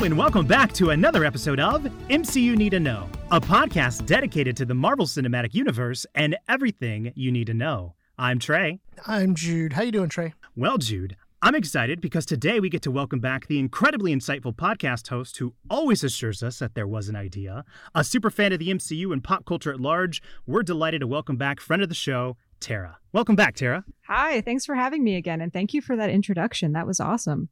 Hello, and welcome back to another episode of MCU Need to Know, a podcast dedicated to the Marvel Cinematic Universe and everything you need to know. I'm Trey. I'm Jude. How you doing, Trey? Well, Jude, I'm excited because today we get to welcome back the incredibly insightful podcast host who always assures us that there was an idea, a super fan of the MCU and pop culture at large. We're delighted to welcome back friend of the show, Tara. Welcome back, Tara. Hi, thanks for having me again, and thank you for that introduction. That was awesome.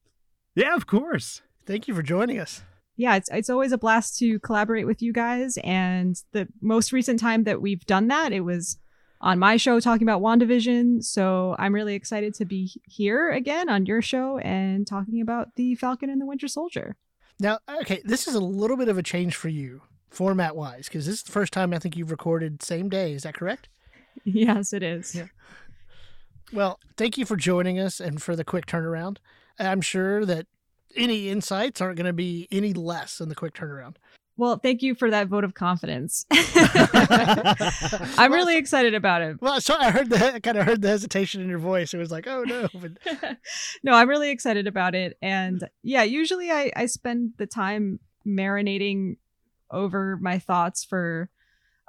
Yeah, of course. Thank you for joining us. Yeah, it's it's always a blast to collaborate with you guys. And the most recent time that we've done that, it was on my show talking about WandaVision. So I'm really excited to be here again on your show and talking about the Falcon and the Winter Soldier. Now, okay, this is a little bit of a change for you, format wise, because this is the first time I think you've recorded same day. Is that correct? Yes, it is. Yeah. Well, thank you for joining us and for the quick turnaround. I'm sure that any insights aren't going to be any less in the quick turnaround. Well, thank you for that vote of confidence. I'm really excited about it. Well, so I heard the I kind of heard the hesitation in your voice. It was like, oh no. no, I'm really excited about it. And yeah, usually I, I spend the time marinating over my thoughts for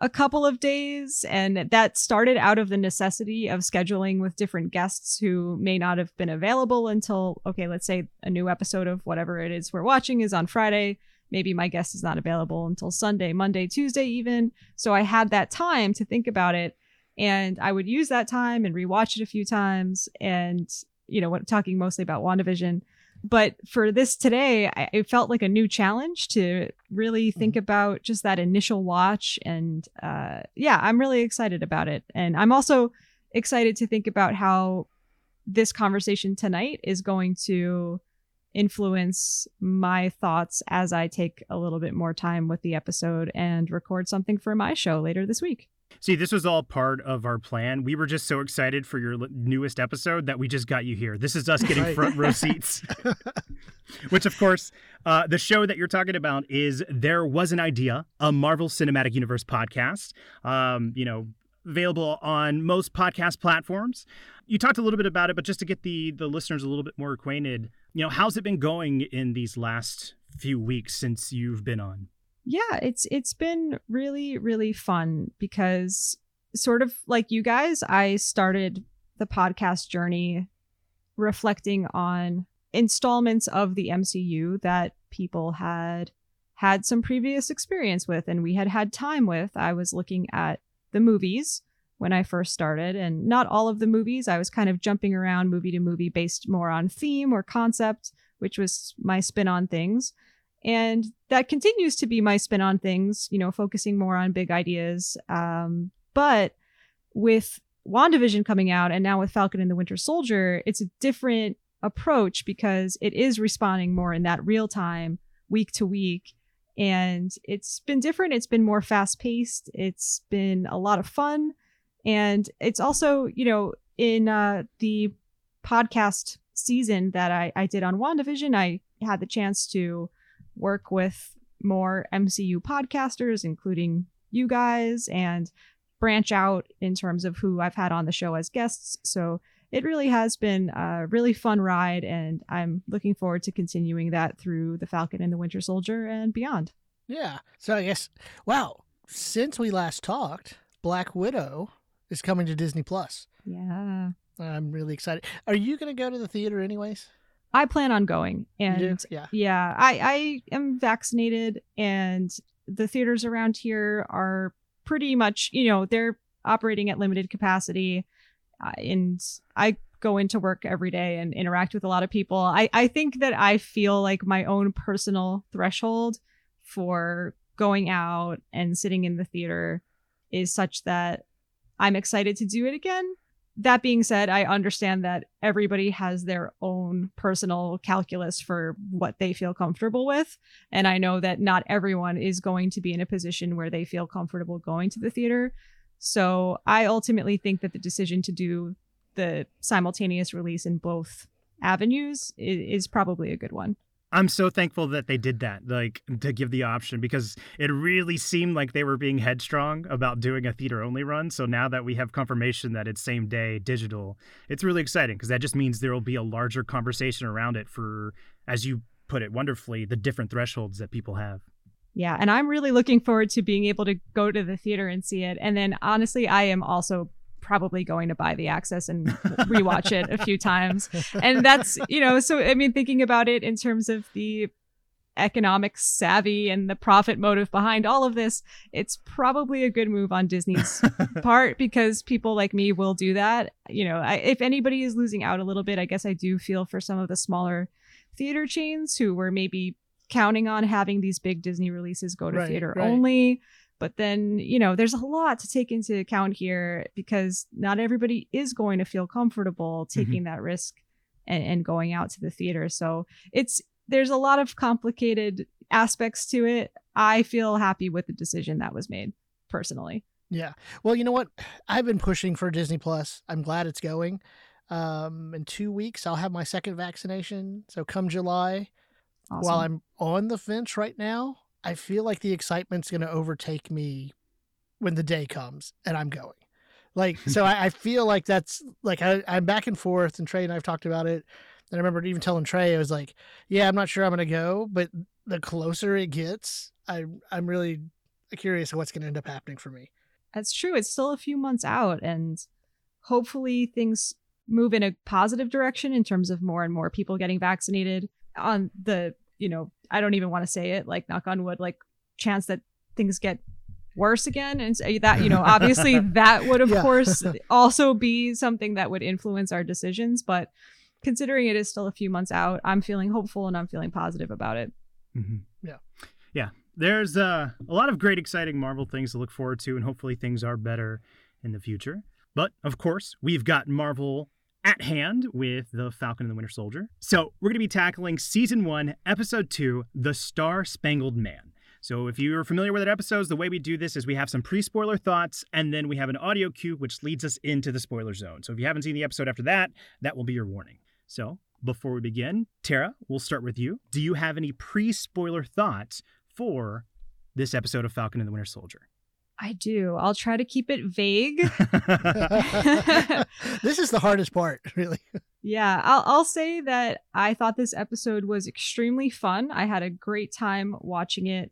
a couple of days. And that started out of the necessity of scheduling with different guests who may not have been available until, okay, let's say a new episode of whatever it is we're watching is on Friday. Maybe my guest is not available until Sunday, Monday, Tuesday, even. So I had that time to think about it. And I would use that time and rewatch it a few times. And, you know, talking mostly about WandaVision but for this today I, it felt like a new challenge to really think mm-hmm. about just that initial watch and uh, yeah i'm really excited about it and i'm also excited to think about how this conversation tonight is going to influence my thoughts as i take a little bit more time with the episode and record something for my show later this week See, this was all part of our plan. We were just so excited for your newest episode that we just got you here. This is us getting right. front row seats. Which, of course, uh, the show that you're talking about is There Was an Idea, a Marvel Cinematic Universe podcast. Um, you know, available on most podcast platforms. You talked a little bit about it, but just to get the the listeners a little bit more acquainted, you know, how's it been going in these last few weeks since you've been on? Yeah, it's it's been really really fun because sort of like you guys, I started the podcast journey reflecting on installments of the MCU that people had had some previous experience with and we had had time with. I was looking at the movies when I first started, and not all of the movies. I was kind of jumping around movie to movie based more on theme or concept, which was my spin on things. And that continues to be my spin on things, you know, focusing more on big ideas. Um, but with WandaVision coming out and now with Falcon and the Winter Soldier, it's a different approach because it is responding more in that real time, week to week. And it's been different. It's been more fast paced. It's been a lot of fun. And it's also, you know, in uh, the podcast season that I, I did on WandaVision, I had the chance to work with more MCU podcasters, including you guys, and branch out in terms of who I've had on the show as guests. So it really has been a really fun ride, and I'm looking forward to continuing that through The Falcon and the Winter Soldier and beyond. Yeah. So I guess, wow, since we last talked, Black Widow is coming to Disney Plus. Yeah. I'm really excited. Are you going to go to the theater anyways? I plan on going, and yeah, yeah, I I am vaccinated, and the theaters around here are pretty much, you know, they're operating at limited capacity, uh, and I go into work every day and interact with a lot of people. I I think that I feel like my own personal threshold for going out and sitting in the theater is such that I'm excited to do it again that being said, I understand that everybody has their own personal calculus for what they feel comfortable with. And I know that not everyone is going to be in a position where they feel comfortable going to the theater. So I ultimately think that the decision to do the simultaneous release in both avenues is, is probably a good one. I'm so thankful that they did that, like to give the option because it really seemed like they were being headstrong about doing a theater only run. So now that we have confirmation that it's same day digital, it's really exciting because that just means there will be a larger conversation around it for as you put it wonderfully the different thresholds that people have. Yeah, and I'm really looking forward to being able to go to the theater and see it. And then honestly, I am also probably going to buy the access and rewatch it a few times. And that's, you know, so I mean thinking about it in terms of the economic savvy and the profit motive behind all of this, it's probably a good move on Disney's part because people like me will do that. You know, I, if anybody is losing out a little bit, I guess I do feel for some of the smaller theater chains who were maybe counting on having these big Disney releases go to Right, theater right. only. But then, you know, there's a lot to take into account here because not everybody is going to feel comfortable taking that risk and, and going out to the theater. So it's there's a lot of complicated aspects to it. I feel happy with the decision that was made personally. Yeah. Well, you know what? I've been pushing for Disney Plus. I'm glad it's going. Um, in two weeks, I'll have my second vaccination. So come July, Awesome. while I'm on the fence right now, I feel like the excitement's going to overtake me when the day comes and I'm going. Like, so I, I feel like that's like I, I'm back and forth, and Trey and I've talked about it. And I remember even telling Trey, I was like, "Yeah, I'm not sure I'm going to go, but the closer it gets, I I'm really curious what's going to end up happening for me." That's true. It's still a few months out, and hopefully things move in a positive direction in terms of more and more people getting vaccinated. On the, you know, I don't even want to say it, like knock on wood, like chance that things get worse again, and say that you know, obviously that would of Yeah. course also be something that would influence our decisions, but. Considering it is still a few months out, I'm feeling hopeful and I'm feeling positive about it. Mm-hmm. Yeah. Yeah. There's uh, a lot of great, exciting Marvel things to look forward to, and hopefully things are better in the future. But of course, we've got Marvel at hand with The Falcon and the Winter Soldier. So we're going to be tackling Season 1, Episode 2, The Star Spangled Man. So if you're familiar with our episodes, the way we do this is we have some pre-spoiler thoughts and then we have an audio cue which leads us into the spoiler zone. So if you haven't seen the episode after that, that will be your warning. So before we begin, Tara, we'll start with you. Do you have any pre-spoiler thoughts for this episode of Falcon and the Winter Soldier? I do. I'll try to keep it vague. this is the hardest part, really. Yeah, I'll, I'll say that I thought this episode was extremely fun. I had a great time watching it.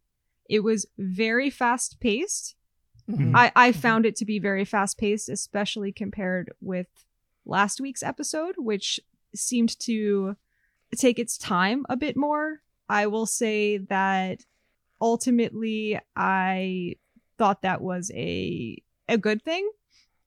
It was very fast paced. Mhm. I, I found it to be very fast paced, especially compared with last week's episode, which seemed to take its time a bit more. I will say that ultimately I thought that was a a good thing.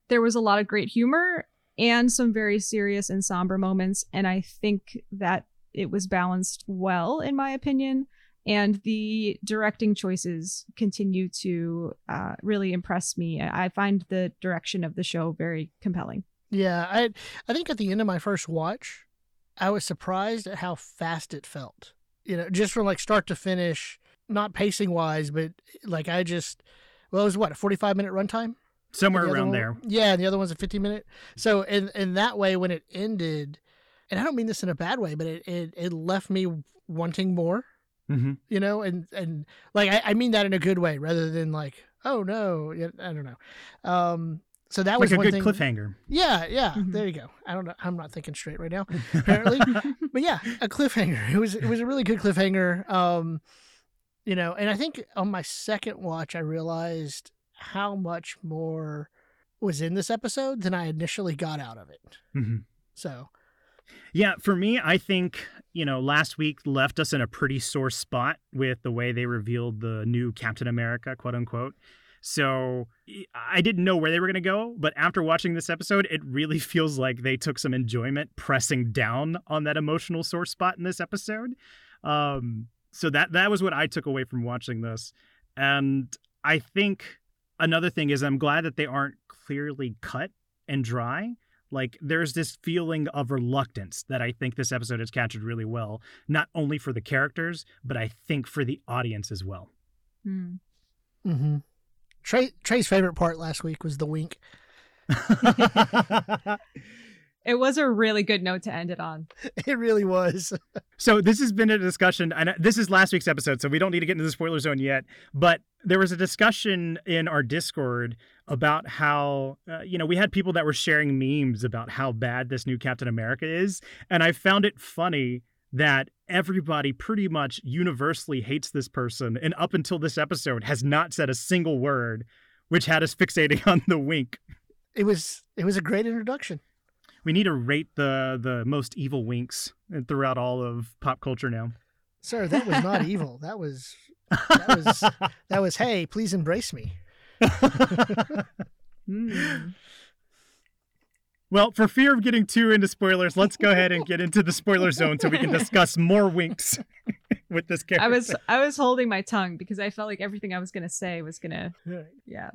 There was a lot of great humor and some very serious and somber moments, and I think that it was balanced well, in my opinion. And the directing choices continue to uh, really impress me. I find the direction of the show very compelling. Yeah, I I think at the end of my first watch, I was surprised at how fast it felt. You know, just from like start to finish, not pacing wise, but like I just well, it was what a forty five minute runtime. Somewhere The around one- there. Yeah, and the other one's a fifteen minute. So in in that way, when it ended, and I don't mean this in a bad way, but it it, it left me wanting more. Mm-hmm. You know, and and like I, I mean that in a good way, rather than like oh no, I don't know. Um, so that Like was a one good thing. cliffhanger. Yeah, yeah. Mhm. There you go. I don't know. I'm not thinking straight right now, apparently. but yeah, a cliffhanger. It was it was a really good cliffhanger. Um, you know, and I think on my second watch, I realized how much more was in this episode than I initially got out of it. Mm-hmm. So Yeah, for me, I think, you know, last week left us in a pretty sore spot with the way they revealed the new Captain America, quote unquote. So I didn't know where they were going to go, but after watching this episode, it really feels like they took some enjoyment pressing down on that emotional sore spot in this episode. Um, so that that was what I took away from watching this, and I think another thing is I'm glad that they aren't clearly cut and dry like there's this feeling of reluctance that I think this episode has captured really well, not only for the characters, but I think for the audience as well. Hmm. hmm Trey Trey's favorite part last week was the wink. It was a really good note to end it on. It really was. so this has been a discussion, and this is last week's episode, so we don't need to get into the spoiler zone yet. But there was a discussion in our Discord about how uh, you know we had people that were sharing memes about how bad this new Captain America is, and I found it funny that everybody pretty much universally hates this person and up until this episode has not said a single word which had us fixating on the wink It was it was a great introduction. We need to rate the the most evil winks throughout all of pop culture now Sir, that was not evil. That was that was that was hey, please embrace me. Mm. well for fear of getting too into spoilers let's go ahead and get into the spoiler zone so we can discuss more winks with this character I was I was holding my tongue because I felt like everything I was gonna say was gonna yeah.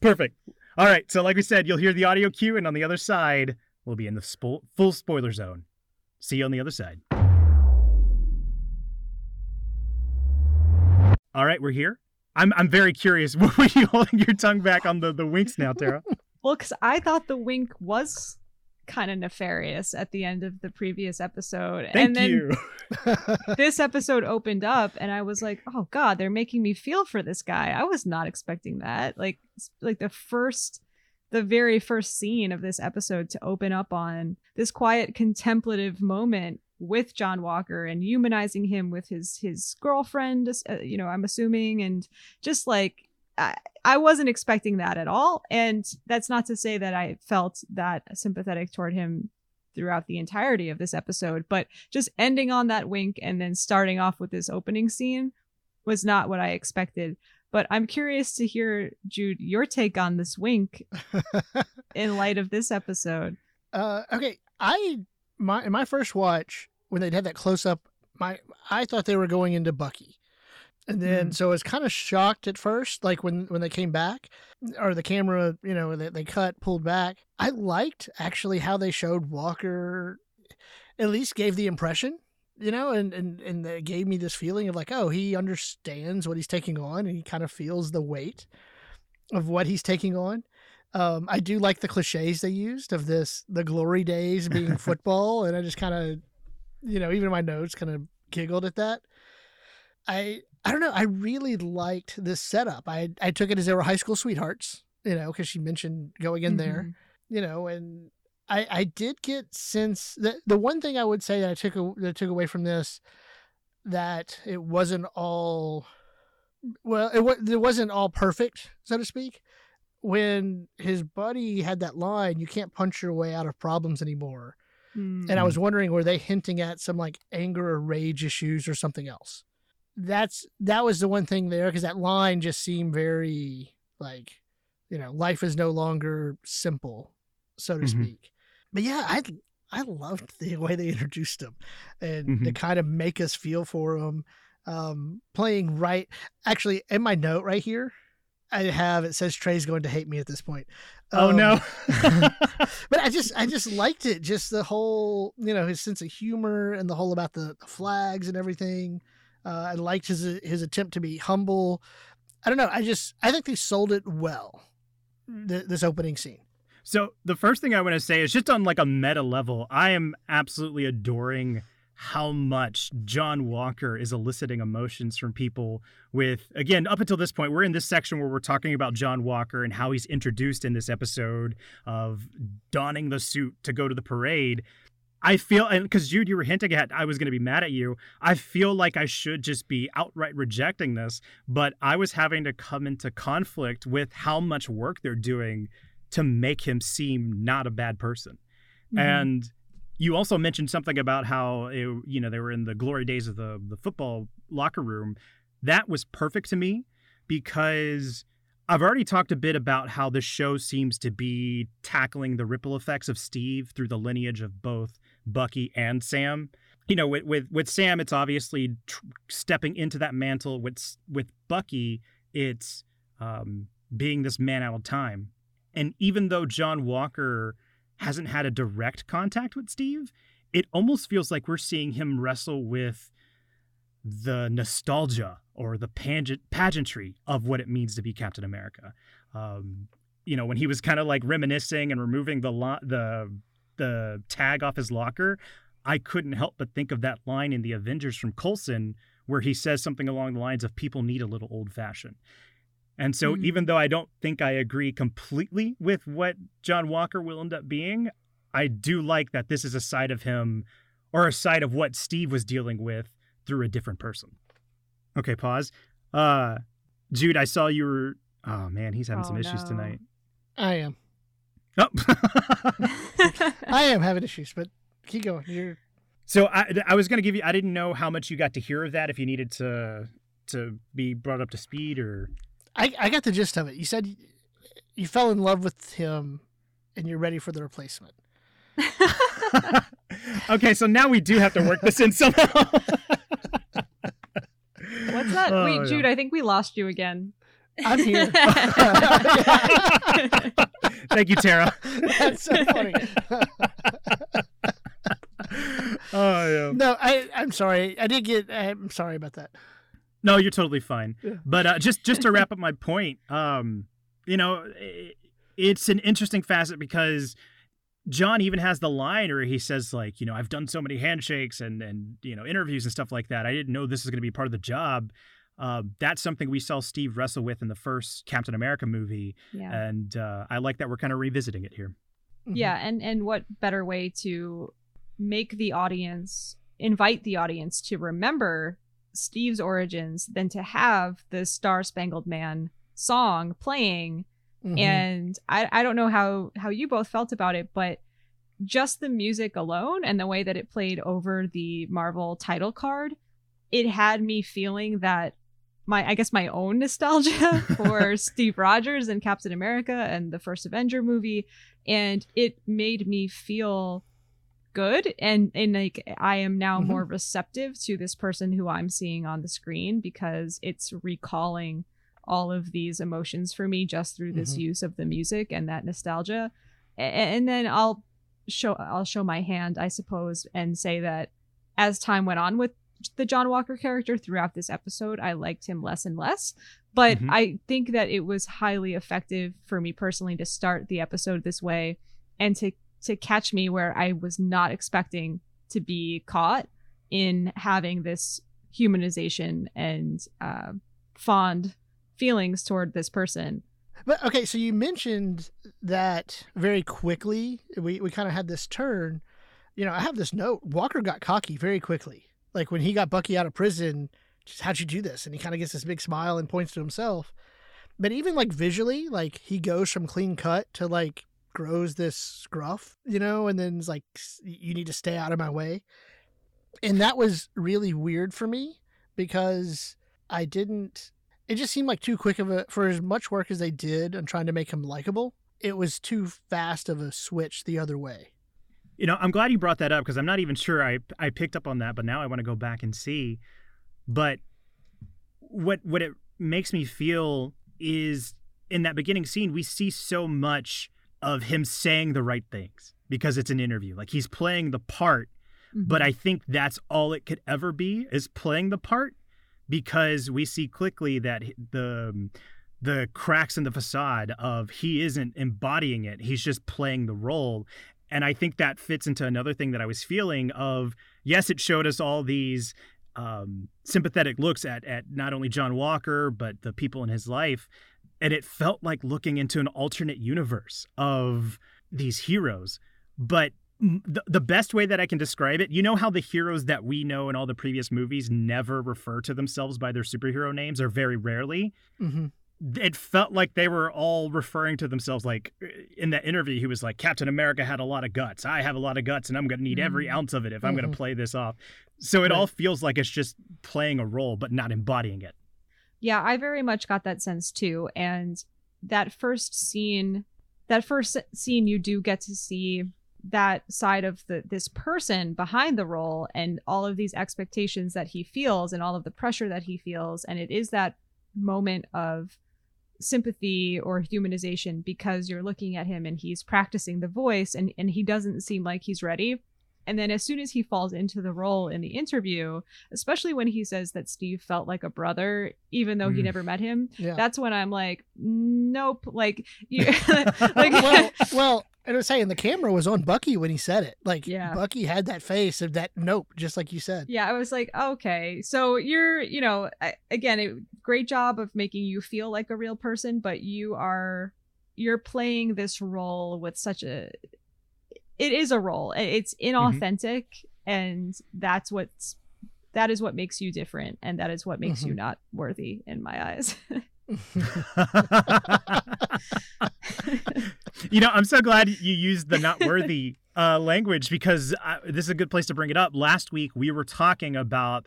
Perfect. All right. So, like we said, you'll hear the audio cue, and on the other side, we'll be in the spo- full spoiler zone. See you on the other side. All right, we're here. I'm I'm very curious. Were you holding your tongue back on the, the winks now, Tara? Well, because I thought the wink was kind of nefarious at the end of the previous episode, Thank and then you. this episode opened up, and I was like, "Oh God, they're making me feel for this guy." I was not expecting that. Like, like the first, the very first scene of this episode to open up on this quiet, contemplative moment with John Walker and humanizing him with his his girlfriend. Uh, you know, I'm assuming, and just like. I, I wasn't expecting that at all. And that's not to say that I felt that sympathetic toward him throughout the entirety of this episode, but just ending on that wink and then starting off with this opening scene was not what I expected. But I'm curious to hear, Jude, your take on this wink in light of this episode. uh, okay, I my in my first watch when they had that close up, my I thought they were going into Bucky, and then Mm. so I was kind of shocked at first, like when when they came back, or the camera, you know, they, they cut pulled back. I liked actually how they showed Walker, at least gave the impression. You know, and, and and it gave me this feeling of like, oh, he understands what he's taking on, and he kind of feels the weight of what he's taking on. Um, I do like the cliches they used of this the glory days being football, and I just kind of, you know, even my notes, kind of giggled at that. I I don't know. I really liked this setup. I I took it as they were high school sweethearts, you know, because she mentioned going in there, you know, and I I did get sense that the one thing I would say that I took a, that I took away from this that it wasn't all well, it it wasn't all perfect, so to speak when his buddy had that line, you can't punch your way out of problems anymore. Mhm. And I was wondering, were they hinting at some like anger or rage issues or something else? That's that was the one thing there because that line just seemed very like, you know, life is no longer simple, so to Mhm. speak. But yeah, I I loved the way they introduced him and to kind of make us feel for him. Um, playing right, actually, in my note right here, I have it says Trey's going to hate me at this point. oh Um, no. but I just I just liked it. Just the whole you know his sense of humor and the whole about the, the flags and everything. Uh, I liked his his attempt to be humble. I don't know. I just I think they sold it well. Th- this opening scene. So the first thing I want to say is just on like a meta level, I am absolutely adoring how much John Walker is eliciting emotions from people with again up until this point we're in this section where we're talking about John Walker and how he's introduced in this episode of donning the suit to go to the parade. I feel and because Jude, you were hinting at I was going to be mad at you. I feel like I should just be outright rejecting this, but I was having to come into conflict with how much work they're doing to make him seem not a bad person. Mhm. And you also mentioned something about how it, you know they were in the glory days of the the football locker room. That was perfect to me because I've already talked a bit about how this show seems to be tackling the ripple effects of Steve through the lineage of both Bucky and Sam. You know, with with, with Sam, it's obviously tr- stepping into that mantle. With with Bucky, it's um, being this man out of time. And even though John Walker hasn't had a direct contact with Steve, it almost feels like we're seeing him wrestle with the nostalgia or the pageant, pageantry of what it means to be Captain America. Um, you know, when he was kind of like reminiscing and removing the lo- the the tag off his locker, I couldn't help but think of that line in the Avengers from Coulson where he says something along the lines of "People need a little old fashioned." And so, Mhm. even though I don't think I agree completely with what John Walker will end up being, I do like that this is a side of him or a side of what Steve was dealing with through a different person. Okay, pause. Uh, Jude, I saw you were. Oh man, he's having Oh, some issues no. tonight. I am. Oh. I am having issues, but keep going. You're so I, I was going to give you. I didn't know how much you got to hear of that. If you needed to to be brought up to speed, or I, I got the gist of it. You said you fell in love with him and you're ready for the replacement. okay, so now we do have to work this in somehow. What's that? Oh, Wait, yeah. Jude, I think we lost you again. I'm here. Thank you, Tara. That's so funny. oh yeah. no, I I'm sorry. I did get. I'm sorry about that. No, you're totally fine. Yeah. But uh, just just to wrap up my point, um, you know, i- it's an interesting facet because John even has the line where he says like, you know, I've done so many handshakes and and you know interviews and stuff like that. I didn't know this was going to be part of the job. Uh, that's something we saw Steve wrestle with in the first Captain America movie, yeah. and uh, I like that we're kind of revisiting it here. Mhm. Yeah, and and what better way to make the audience invite the audience to remember Steve's origins than to have the Star Spangled Man song playing Mhm. and I, I don't know how how you both felt about it but just the music alone and the way that it played over the marvel title card it had me feeling that my i guess my own nostalgia for steve rogers and captain america and the first avenger movie and it made me feel good and and like i am now Mhm. more receptive to this person who i'm seeing on the screen because it's recalling all of these emotions for me just through this Mhm. use of the music and that nostalgia A- and then i'll show i'll show my hand i suppose and say that as time went on with the john walker character throughout this episode i liked him less and less but Mhm. i think that it was highly effective for me personally to start the episode this way and to to catch me where i was not expecting to be caught in having this humanization and uh, fond feelings toward this person. But okay, so you mentioned that very quickly. We we kind of had this turn. You know, I have this note. Walker got cocky very quickly. Like when he got Bucky out of prison, just how'd you do this? And he kind of gets this big smile and points to himself. But even like visually, like he goes from clean cut to like grows this scruff, you know, and then is like, you need to stay out of my way. And that was really weird for me because I didn't it just seemed like too quick of a for as much work as they did on trying to make him likable it was too fast of a switch the other way You know, I'm glad you brought that up because I'm not even sure I I picked up on that, but now I want to go back and see. But what what it makes me feel is in that beginning scene we see so much of him saying the right things because it's an interview. Like he's playing the part, but mm-hmm. I think that's all it could ever be is playing the part because we see quickly that the the cracks in the facade of he isn't embodying it. He's just playing the role. And I think that fits into another thing that I was feeling of yes, it showed us all these um, sympathetic looks at at not only John Walker but the people in his life, and it felt like looking into an alternate universe of these heroes. But the, the best way that I can describe it, you know how the heroes that we know in all the previous movies never refer to themselves by their superhero names, or very rarely mm-hmm. It felt like they were all referring to themselves like in that interview he was like captain america had a lot of guts i have a lot of guts and i'm going to need every Mhm. ounce of it if i'm going to play this off so it all feels like it's just playing a role but not embodying it Yeah, I very much got that sense too. And that first scene, that first scene, you do get to see that side of the this person behind the role and all of these expectations that he feels and all of the pressure that he feels and it is that moment of sympathy or humanization because you're looking at him and he's practicing the voice and and he doesn't seem like he's ready and then as soon as he falls into the role in the interview especially when he says that Steve felt like a brother, even though he Mm. never met him. yeah That's when I'm like, nope. Like, you, like, well well I was saying the camera was on Bucky when he said it. Like Yeah. Bucky had that face of that nope, just like you said. yeah, I was like, okay, so you're, you know, I, again, it, great job of making you feel like a real person, but you are, you're playing this role with such a, it is a role. It's inauthentic and that's what's that is what makes you different and that is what makes mm-hmm. you not worthy in my eyes you know i'm so glad you used the not worthy uh, language because uh, this is a good place to bring it up last week we were talking about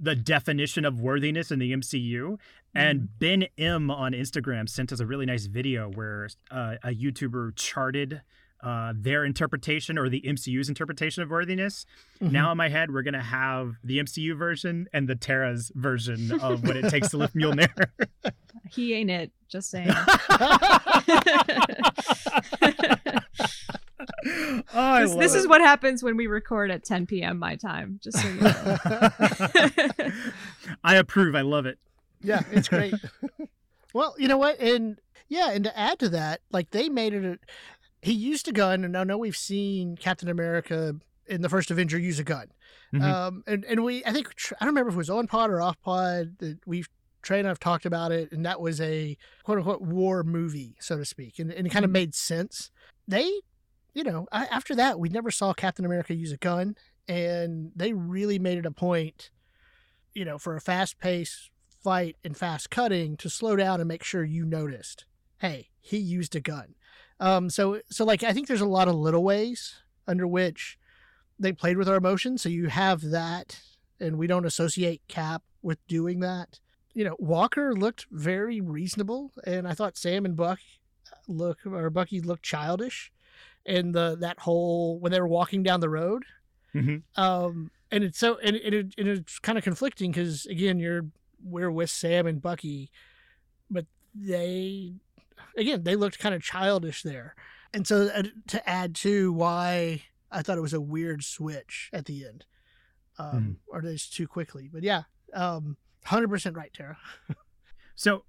the definition of worthiness in the MCU. And mm-hmm. Ben M on Instagram sent us a really nice video where uh, a YouTuber charted uh, their interpretation or the MCU's interpretation of worthiness. Mm-hmm. Now in my head, we're gonna have the MCU version and the Tara's version of what it takes to lift Mjolnir. he ain't it. Just saying. oh, this, this is what happens when we record at 10 p.m. my time. Just so you know. I approve. I love it. Yeah, it's great. well, you know what? And yeah, and to add to that, like they made it. A, he used a gun, and I know we've seen Captain America in the first Avenger use a gun. Mm-hmm. Um, and and we, I think I don't remember if it was on pod or off pod that we've Trey and I've talked about it, and that was a quote unquote war movie, so to speak, and, and it kind of mm-hmm. made sense. They you know, I, after that, we never saw Captain America use a gun, and they really made it a point, you know, for a fast pace fight and fast cutting to slow down and make sure you noticed, hey, he used a gun. Um, so, so like I think there's a lot of little ways under which they played with our emotions. So you have that, and we don't associate Cap with doing that. You know, Walker looked very reasonable, and I thought Sam and Buck look or Bucky looked childish and the that whole when they were walking down the road. Mm-hmm. Um, and it's so and, and, it, and it's kind of conflicting because again, you're we're with Sam and Bucky, but they again they looked kind of childish there, and so uh, to add to why I thought it was a weird switch at the end, um, mm. or just too quickly. But yeah, um, hundred percent right, Tara. so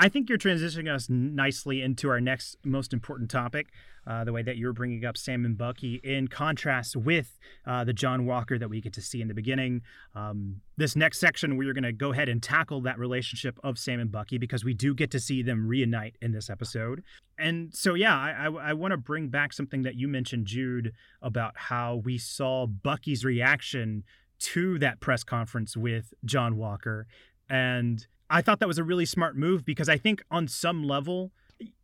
I think you're transitioning us nicely into our next most important topic, uh, the way that you're bringing up Sam and Bucky in contrast with uh, the John Walker that we get to see in the beginning. Um, this next section, we're going to go ahead and tackle that relationship of Sam and Bucky because we do get to see them reunite in this episode. And so, yeah, I, I, I want to bring back something that you mentioned, Jude, about how we saw Bucky's reaction to that press conference with John Walker. And I thought that was a really smart move because I think on some level,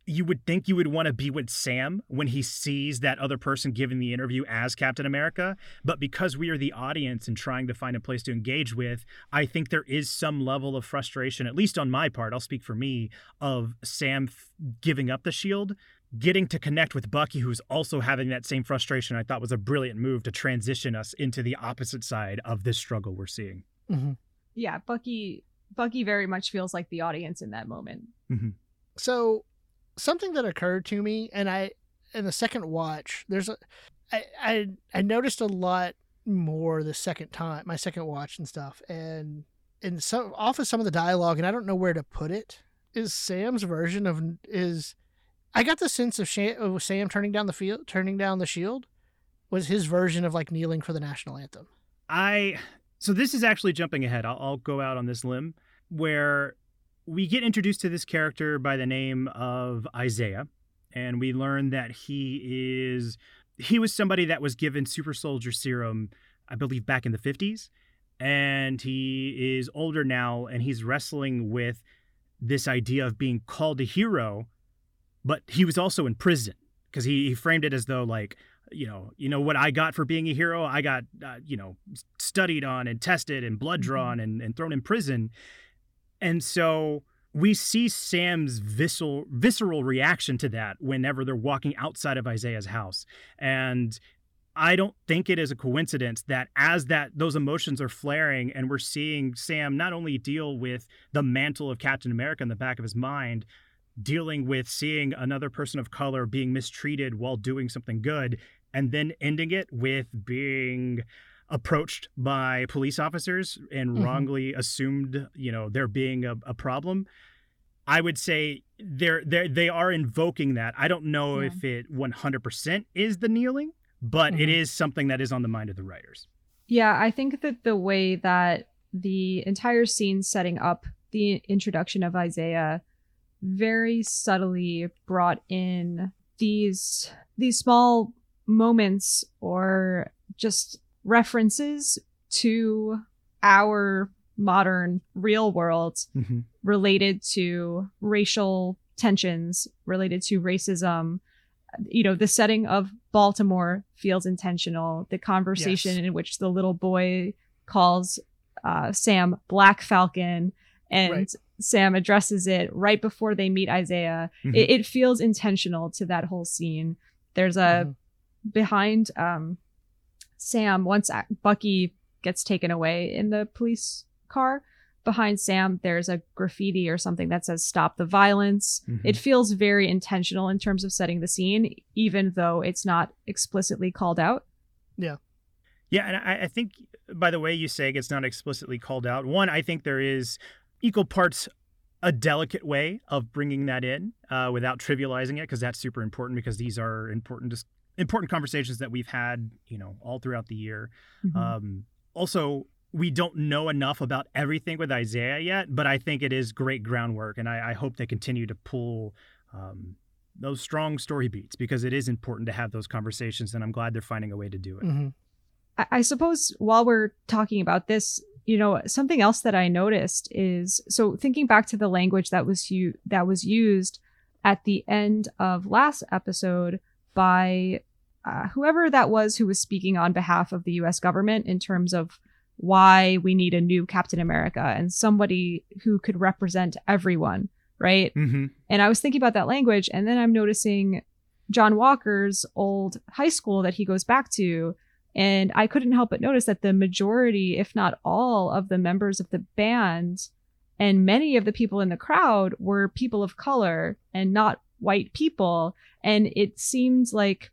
you would think you would want to be with Sam when he sees that other person giving the interview as Captain America. But because we are the audience and trying to find a place to engage with, I think there is some level of frustration, at least on my part, I'll speak for me, of Sam f- giving up the shield. Getting to connect with Bucky, who's also having that same frustration, I thought was a brilliant move to transition us into the opposite side of this struggle we're seeing. Mm-hmm. Yeah, Bucky Bucky very much feels like the audience in that moment. Mm-hmm. So, something that occurred to me, and I, in the second watch, there's a, I, I, I noticed a lot more the second time, my second watch and stuff, and and so off of some of the dialogue, and I don't know where to put it. Is Sam's version of is, I got the sense of, of Sam turning down the field, turning down the shield, was his version of like kneeling for the national anthem. I so this is actually jumping ahead. I'll, I'll go out on this limb where we get introduced to this character by the name of Isaiah, and we learn that he is he was somebody that was given super soldier serum, I believe, back in the 50s. And he is older now and he's wrestling with this idea of being called a hero, but he was also in prison because he, he framed it as though like you know, you know what I got for being a hero. I got, uh, you know, studied on and tested and blood mm-hmm. drawn and, and thrown in prison. And so we see Sam's visceral visceral reaction to that whenever they're walking outside of Isaiah's house. And I don't think it is a coincidence that as that those emotions are flaring and we're seeing Sam not only deal with the mantle of Captain America in the back of his mind, dealing with seeing another person of color being mistreated while doing something good and then ending it with being approached by police officers and mm-hmm. wrongly assumed, you know, there being a, a problem. I would say they're they they are invoking that. I don't know yeah. if it 100% is the kneeling, but mm-hmm. it is something that is on the mind of the writers. Yeah, I think that the way that the entire scene setting up the introduction of Isaiah very subtly brought in these these small moments or just references to our modern real world Mm-hmm. related to racial tensions, related to racism. You know, the setting of Baltimore feels intentional. The conversation Yes. in which the little boy calls uh, Sam Black Falcon and Right. Sam addresses it right before they meet Isaiah. Mhm. It, it feels intentional to that whole scene. There's a Mhm. behind um, Sam once Bucky gets taken away in the police car. Behind Sam, there's a graffiti or something that says "Stop the violence." Mhm. It feels very intentional in terms of setting the scene, even though it's not explicitly called out. Yeah, Yeah. and I, I think by the way you say it's not explicitly called out. One, I think there is equal parts a delicate way of bringing that in uh, without trivializing it, because that's super important. Because these are important, dis- important conversations that we've had, you know, all throughout the year. Mm-hmm. Um, also, we don't know enough about everything with Isaiah yet, but I think it is great groundwork, and I, I hope they continue to pull um, those strong story beats because it is important to have those conversations, and I'm glad they're finding a way to do it. Mhm. I, I suppose while we're talking about this, you know, something else that I noticed is so thinking back to the language that was you that was used at the end of last episode by uh, whoever that was who was speaking on behalf of the U.S. government in terms of why we need a new Captain America and somebody who could represent everyone, right? Mm-hmm. And I was thinking about that language, and then I'm noticing John Walker's old high school that he goes back to. And I couldn't help but notice that the majority, if not all, of the members of the band and many of the people in the crowd were people of color and not white people. And it seemed like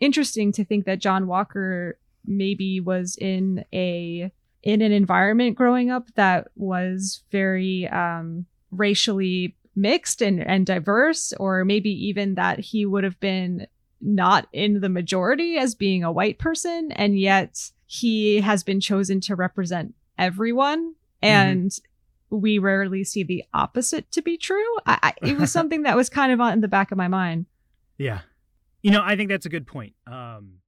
interesting to think that John Walker maybe was in a in an environment growing up that was very um racially mixed and, and diverse, or maybe even that he would have been not in the majority as being a white person, and yet he has been chosen to represent everyone. And we rarely see the opposite to be true. I, I, it was something that was kind of on in the back of my mind. Yeah. You know, I think that's a good point. Um,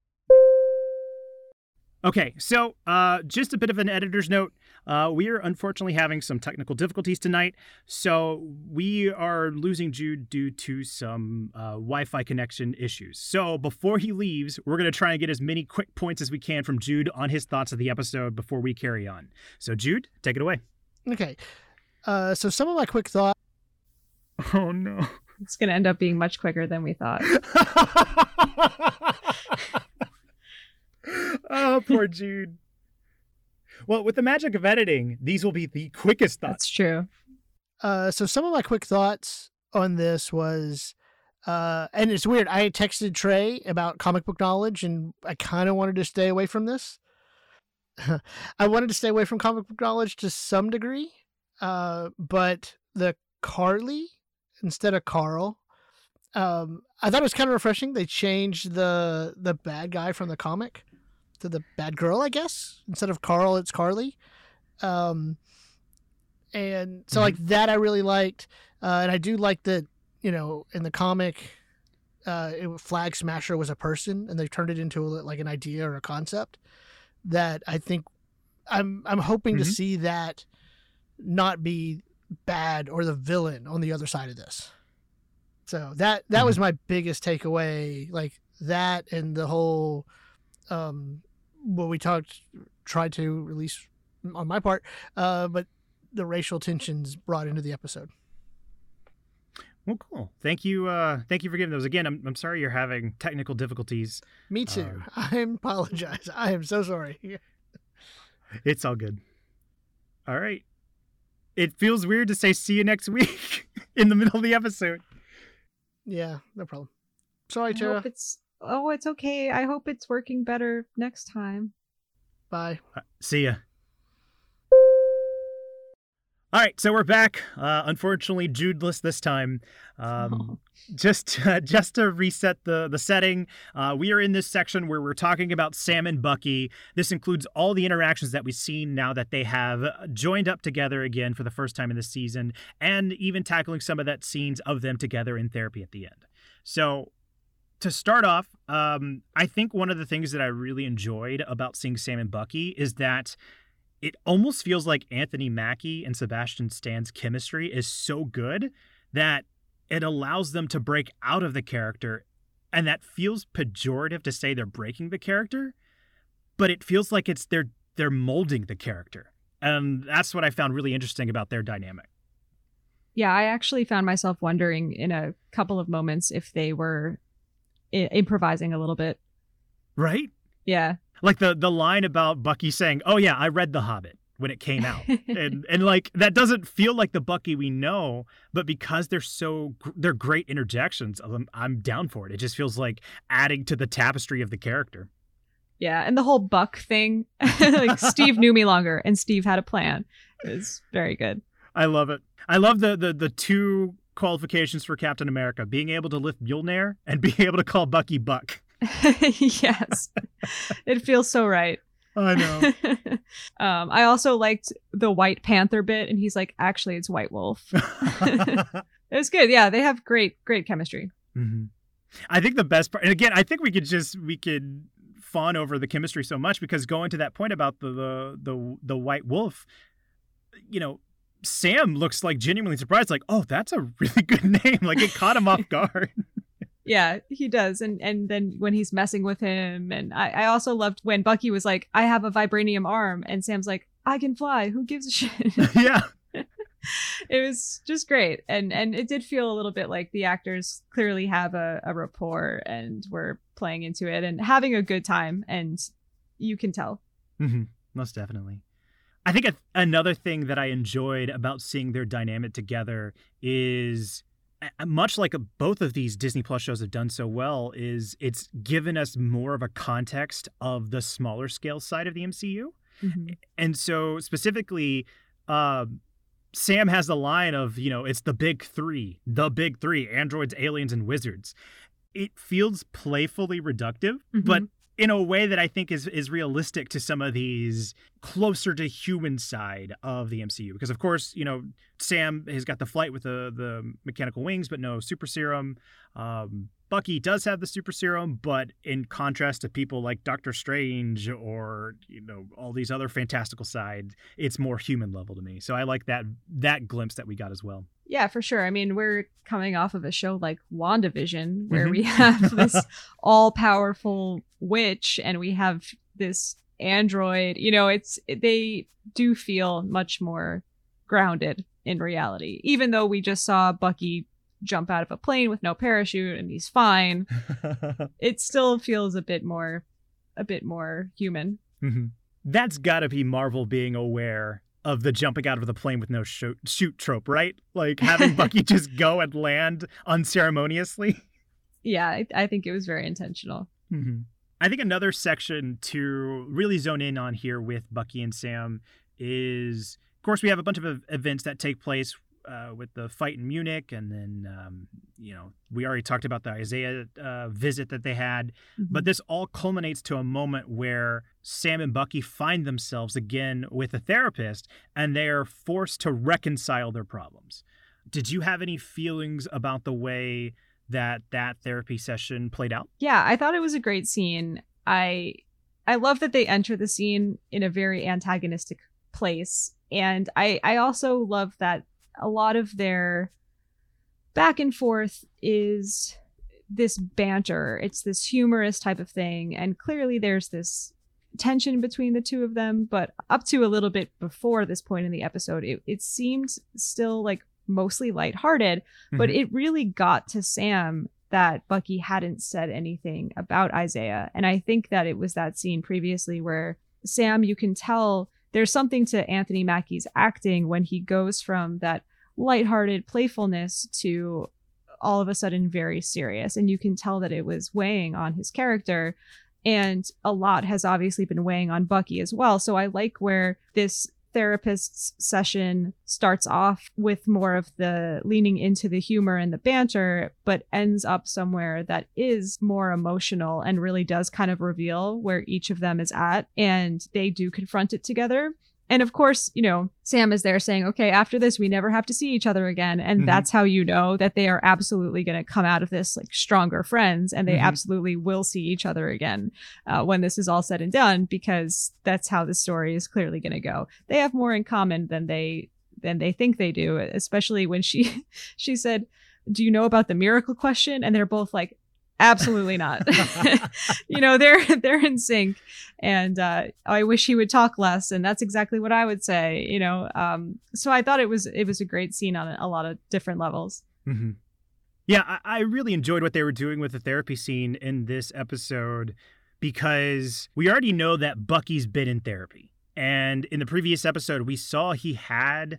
okay, so uh, just a bit of an editor's note. Uh, we are unfortunately having some technical difficulties tonight, so we are losing Jude due to some uh, Wi Fi connection issues. So before he leaves, we're going to try and get as many quick points as we can from Jude on his thoughts of the episode before we carry on. So, Jude, take it away. Okay. Uh, so some of my quick thoughts. Oh, no. It's going to end up being much quicker than we thought. oh, poor Jude. Well, with the magic of editing, these will be the quickest thoughts. That's true. Uh, so some of my quick thoughts on this was, uh, and it's weird. I texted Trey about comic book knowledge, and I kind of wanted to stay away from this. I wanted to stay away from comic book knowledge to some degree, uh, but the Karli instead of Karl, um, I thought it was kind of refreshing. They changed the the bad guy from the comic to the bad girl, I guess. Instead of Karl, it's Karli. Um, and so like that I really liked, uh, and I do like that. You know, in the comic, uh, it, Flag Smasher was a person, and they turned it into a, like an idea or a concept that I think I'm I'm hoping to Mhm. see that not be bad or the villain on the other side of this. So that that was my biggest takeaway, like that and the whole um what we talked tried to release on my part, uh, but the racial tensions brought into the episode. Well, cool. Thank you. Uh, thank you for giving those. Again, I'm, I'm sorry you're having technical difficulties. Me too. Um, I apologize. I am so sorry. It's all good. All right. It feels weird to say see you next week in the middle of the episode. Yeah, no problem. Sorry, I Tara. hope it's oh, it's okay. I hope it's working better next time. Bye. Uh, see ya. All right, so we're back. Uh, unfortunately, Judeless this time. Um, just uh, just to reset the the setting, uh, we are in this section where we're talking about Sam and Bucky. This includes all the interactions that we've seen now that they have joined up together again for the first time in the season, and even tackling some of that scenes of them together in therapy at the end. So, to start off, um, I think one of the things that I really enjoyed about seeing Sam and Bucky is that it almost feels like Anthony Mackie and Sebastian Stan's chemistry is so good that it allows them to break out of the character. And that feels pejorative to say they're breaking the character, but it feels like it's they're they're molding the character. And that's what I found really interesting about their dynamic. Yeah, I actually found myself wondering in a couple of moments if they were I- improvising a little bit. Right? Yeah. Like the the line about Bucky saying, "Oh yeah, I read The Hobbit." when it came out. And and like that doesn't feel like the bucky we know but because they're so they're great interjections I'm, I'm down for it. It just feels like adding to the tapestry of the character. Yeah and the whole buck thing like steve knew me longer and steve had a plan. Was very good. I love it. I love the the, the two qualifications for captain america being able to lift mjolnir and being able to call bucky buck yes it feels so right I know. um, I also liked the White Panther bit, and he's like, actually, it's White Wolf. it was good. Yeah, they have great, great chemistry. Mm-hmm. I think the best part, and again, I think we could just we could fawn over the chemistry so much because going to that point about the the the, the White Wolf, you know, Sam looks like genuinely surprised, like, oh, that's a really good name. Like it caught him off guard yeah he does and and then when he's messing with him and I, I also loved when bucky was like i have a vibranium arm and sam's like i can fly who gives a shit? Yeah. It was just great and and it did feel a little bit like the actors clearly have a, a rapport and were playing into it and having a good time and you can tell. Mm-hmm. most definitely. I think a, another thing that i enjoyed about seeing their dynamic together is much like a, both of these Disney Plus shows have done so well, is it's given us more of a context of the smaller scale side of the MCU. Mm-hmm. And so specifically, uh, Sam has the line of, you know, it's the big three, the big three androids, aliens, and wizards. It feels playfully reductive, mm-hmm. but in a way that I think is is realistic to some of these closer to human side of the MCU. Because of course, you know, Sam has got the flight with the the mechanical wings, but no super serum. Um, Bucky does have the super serum, but in contrast to people like Doctor Strange or you know all these other fantastical sides, it's more human level to me. So I like that that glimpse that we got as well. Yeah, for sure. I mean, we're coming off of a show like WandaVision, where mm-hmm. we have this all powerful witch and we have this android. You know, it's they do feel much more grounded in reality, even though we just saw Bucky jump out of a plane with no parachute and he's fine. it still feels a bit more, a bit more human. Mm-hmm. That's got to be Marvel being aware of the jumping out of the plane with no shoot, shoot trope, right? Like having Bucky just go and land unceremoniously. Yeah, I, I think it was very intentional. Mm-hmm. I think another section to really zone in on here with Bucky and Sam is, of course, we have a bunch of events that take place uh, with the fight in Munich, and then um, you know we already talked about the Isaiah uh, visit that they had, mm-hmm. but this all culminates to a moment where Sam and Bucky find themselves again with a therapist, and they are forced to reconcile their problems. Did you have any feelings about the way that that therapy session played out? Yeah, I thought it was a great scene. I I love that they enter the scene in a very antagonistic place and I I also love that a lot of their back and forth is this banter. It's this humorous type of thing. And clearly there's this tension between the two of them. But up to a little bit before this point in the episode, it, it seemed still like mostly lighthearted. Mm-hmm. But it really got to Sam that Bucky hadn't said anything about Isaiah. And I think that it was that scene previously where Sam, you can tell there's something to Anthony Mackie's acting when he goes from that lighthearted playfulness to all of a sudden very serious. And you can tell that it was weighing on his character. And a lot has obviously been weighing on Bucky as well. So I like where this therapist's session starts off with more of the leaning into the humor and the banter, but ends up somewhere that is more emotional and really does kind of reveal where each of them is at. And they do confront it together. And of course, you know, Sam is there saying, okay, after this, we never have to see each other again. And Mhm. that's how you know that they are absolutely going to come out of this like stronger friends and they Mhm. absolutely will see each other again uh, when this is all said and done, because that's how the story is clearly going to go. They have more in common than they than they think they do, especially when she she said, do you know about the miracle question? And they're both like, absolutely not. you know, they're they're in sync. And uh, I wish he would talk less. And that's exactly what I would say. You know, um, so I thought it was it was a great scene on a lot of different levels. hmm Yeah, I, I really enjoyed what they were doing with the therapy scene in this episode because we already know that Bucky's been in therapy. And in the previous episode, we saw he had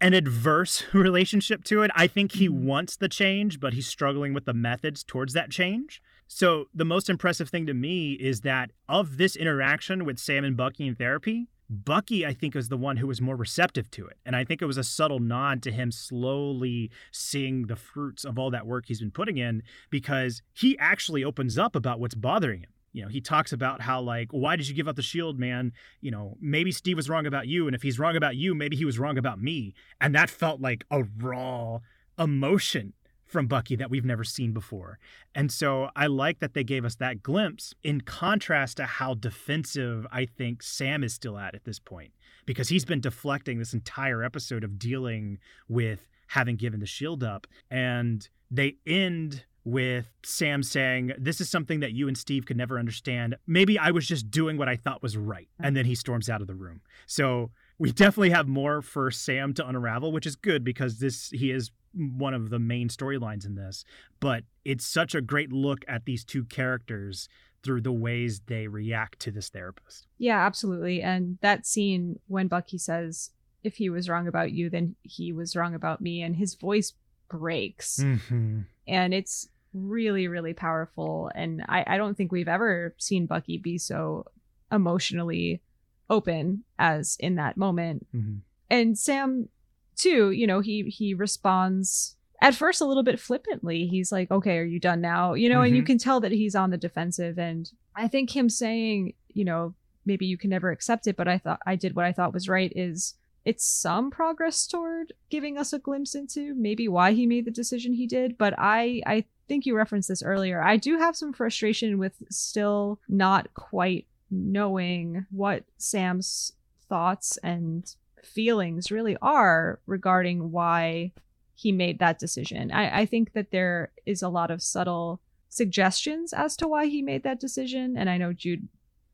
an adverse relationship to it. I think he Mhm. wants the change, but he's struggling with the methods towards that change. So, the most impressive thing to me is that of this interaction with Sam and Bucky in therapy, Bucky, I think, is the one who was more receptive to it. And I think it was a subtle nod to him slowly seeing the fruits of all that work he's been putting in because he actually opens up about what's bothering him. You know, he talks about how, like, why did you give up the shield, man? You know, maybe Steve was wrong about you. And if he's wrong about you, maybe he was wrong about me. And that felt like a raw emotion from Bucky that we've never seen before. And so I like that they gave us that glimpse in contrast to how defensive I think Sam is still at at this point because he's been deflecting this entire episode of dealing with having given the shield up and they end with Sam saying, This is something that you and Steve could never understand. Maybe I was just doing what I thought was right. Mm-hmm. And then he storms out of the room. So we definitely have more for Sam to unravel, which is good because this he is one of the main storylines in this. But it's such a great look at these two characters through the ways they react to this therapist. Yeah, absolutely. And that scene when Bucky says, if he was wrong about you, then he was wrong about me, and his voice breaks. Mm-hmm. And it's really, really powerful. And I, I don't think we've ever seen Bucky be so emotionally open as in that moment. Mm-hmm. And Sam, too, you know, he he responds at first a little bit flippantly. He's like, okay, are you done now? You know, and you Mhm. can tell that he's on the defensive. And I think him saying, you know, maybe you can never accept it, but I thought I did what I thought was right is it's some progress toward giving us a glimpse into maybe why he made the decision he did. But I I think you referenced this earlier. I do have some frustration with still not quite knowing what Sam's thoughts and feelings really are regarding why he made that decision. I, I think that there is a lot of subtle suggestions as to why he made that decision. And I know Jude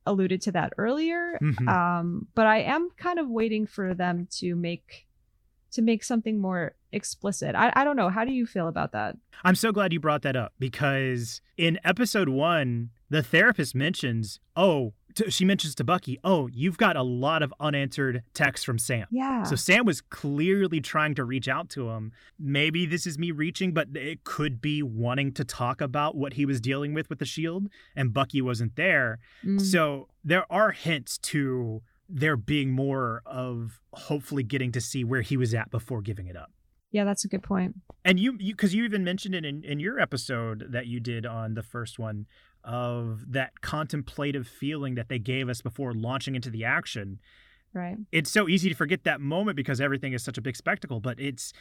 alluded to that earlier. Mhm. Um, but I am kind of waiting for them to make to make something more explicit. I, I don't know. How do you feel about that? I'm so glad you brought that up because in episode one, the therapist mentions, oh, t- she mentions to Bucky, oh, you've got a lot of unanswered texts from Sam. Yeah. So Sam was clearly trying to reach out to him. Maybe this is me reaching, but it could be wanting to talk about what he was dealing with with the shield, and Bucky wasn't there. Mm. So there are hints to there being more of hopefully getting to see where he was at before giving it up. yeah, that's a good point. And you, you, because you even mentioned it in, in your episode that you did on the first one of that contemplative feeling that they gave us before launching into the action. Right. It's so easy to forget that moment because everything is such a big spectacle, but it's,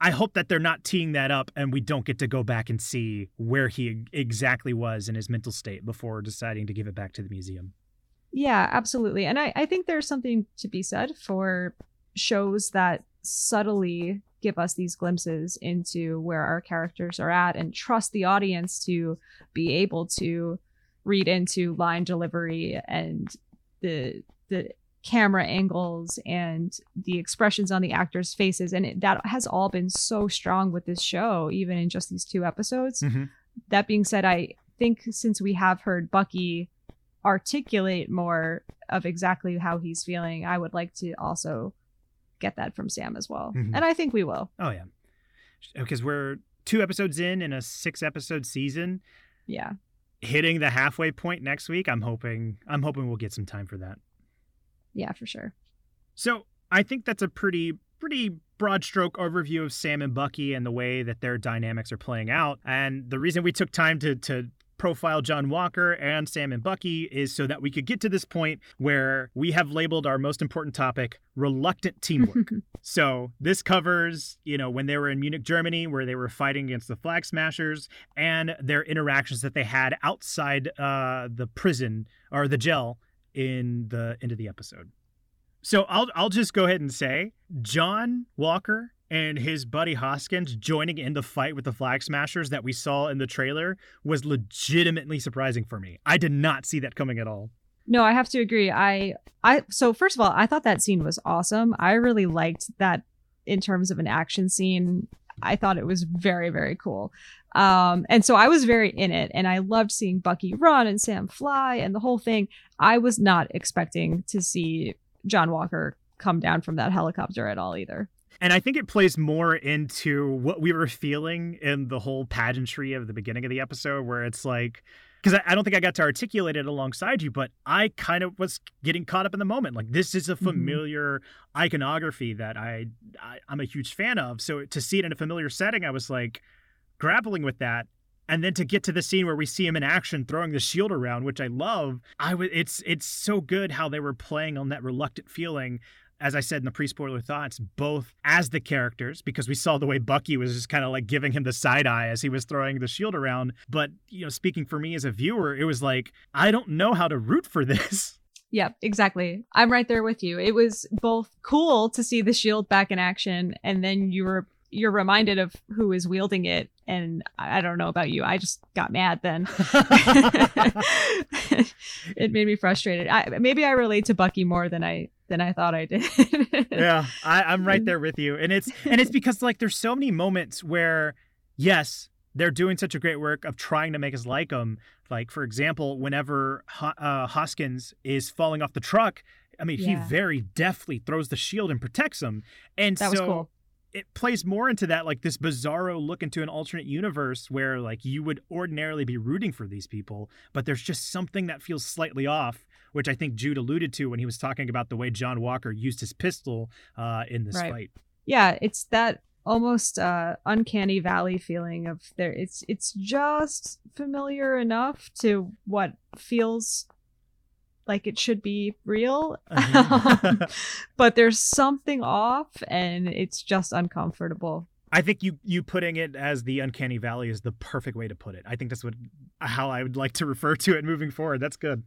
I hope that they're not teeing that up and we don't get to go back and see where he exactly was in his mental state before deciding to give it back to the museum. Yeah, absolutely. And I, I think there's something to be said for shows that subtly give us these glimpses into where our characters are at and trust the audience to be able to read into line delivery and the the camera angles and the expressions on the actors' faces. And it, that has all been so strong with this show, even in just these two episodes. Mhm. That being said, I think since we have heard Bucky articulate more of exactly how he's feeling, I would like to also get that from Sam as well. Mhm. And I think we will. Oh, yeah. Because we're two episodes in in a six episode season. Yeah. hitting the halfway point next week. I'm hoping I'm hoping we'll get some time for that. Yeah, for sure. So I think that's a pretty pretty broad stroke overview of Sam and Bucky and the way that their dynamics are playing out. And the reason we took time to to profile John Walker and Sam and Bucky is so that we could get to this point where we have labeled our most important topic reluctant teamwork. so this covers, you know, when they were in Munich, Germany, where they were fighting against the Flag Smashers, and their interactions that they had outside uh, the prison or the jail in the end of the episode. So I'll I'll just go ahead and say John Walker and his buddy Hoskins joining in the fight with the Flag Smashers that we saw in the trailer was legitimately surprising for me. I did not see that coming at all. No, I have to agree. I I so first of all, I thought that scene was awesome. I really liked that in terms of an action scene. I thought it was very very cool. Um, and so I was very in it, and I loved seeing Bucky run and Sam fly and the whole thing. I was not expecting to see John Walker come down from that helicopter at all either. And I think it plays more into what we were feeling in the whole pageantry of the beginning of the episode, where it's like, because I, I, don't think I got to articulate it alongside you, but I kind of was getting caught up in the moment. Like this is a mm-hmm. familiar mm-hmm. iconography that I, I I'm a huge fan of. So to see it in a familiar setting, I was like grappling with that and then to get to the scene where we see him in action throwing the shield around which i love i would it's it's so good how they were playing on that reluctant feeling as I said in the pre-spoiler thoughts, both as the characters, because we saw the way Bucky was just kind of like giving him the side eye as he was throwing the shield around. But, you know, speaking for me as a viewer, it was like, I don't know how to root for this. Yep, exactly. I'm right there with you. It was both cool to see the shield back in action, and then you were you're reminded of who is wielding it and i don't know about you i just got mad then it made me frustrated I, maybe i relate to bucky more than i than i thought i did yeah I, i'm right there with you and it's and it's because like there's so many moments where yes they're doing such a great work of trying to make us like them like for example whenever uh, hoskins is falling off the truck I mean, yeah. he very deftly throws the shield and protects him. And that so cool it plays more into that like this bizarro look into an alternate universe where like you would ordinarily be rooting for these people but there's just something that feels slightly off which i think jude alluded to when he was talking about the way john walker used his pistol uh, in this right. fight yeah it's that almost uh, uncanny valley feeling of there it's it's just familiar enough to what feels like it should be real uh-huh. but there's something off and it's just uncomfortable I think you you putting it as the uncanny valley is the perfect way to put it. I think that's what how I would like to refer to it moving forward. That's good.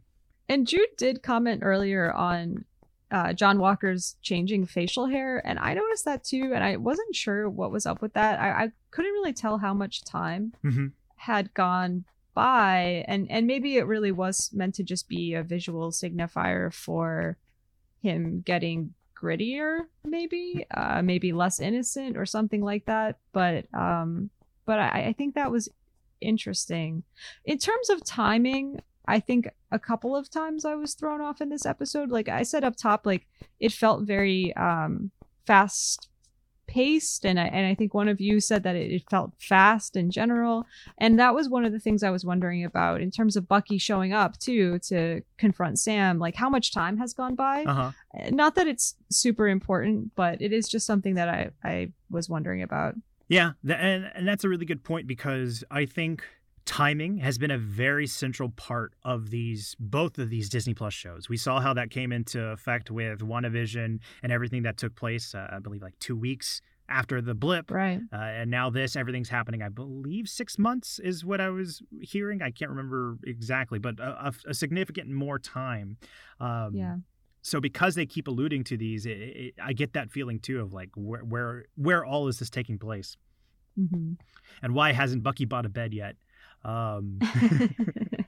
And Jude did comment earlier on uh, John Walker's changing facial hair, and I noticed that too. And I wasn't sure what was up with that. I, I couldn't really tell how much time mm-hmm. had gone by and and maybe it really was meant to just be a visual signifier for him getting grittier maybe uh maybe less innocent or something like that but um but I, I think that was interesting in terms of timing I think a couple of times I was thrown off in this episode. Like I said up top, like it felt very um, fast paced and I, and I think one of you said that it, it, felt fast in general. And that was one of the things I was wondering about in terms of Bucky showing up too to confront Sam. Like how much time has gone by? Uh-huh. Not that it's super important but it is just something that I I was wondering about. Yeah and and that's a really good point because I think timing has been a very central part of these both of these Disney Plus shows. We saw how that came into effect with WandaVision and everything that took place, uh, I believe, like two weeks after the blip. Right. Uh, and now this, everything's happening, I believe, six months is what I was hearing. I can't remember exactly, but a, a significant more time. Um, yeah. So because they keep alluding to these, it, it, I get that feeling too of like where where where all is this taking place, mm-hmm. and why hasn't Bucky bought a bed yet? Um,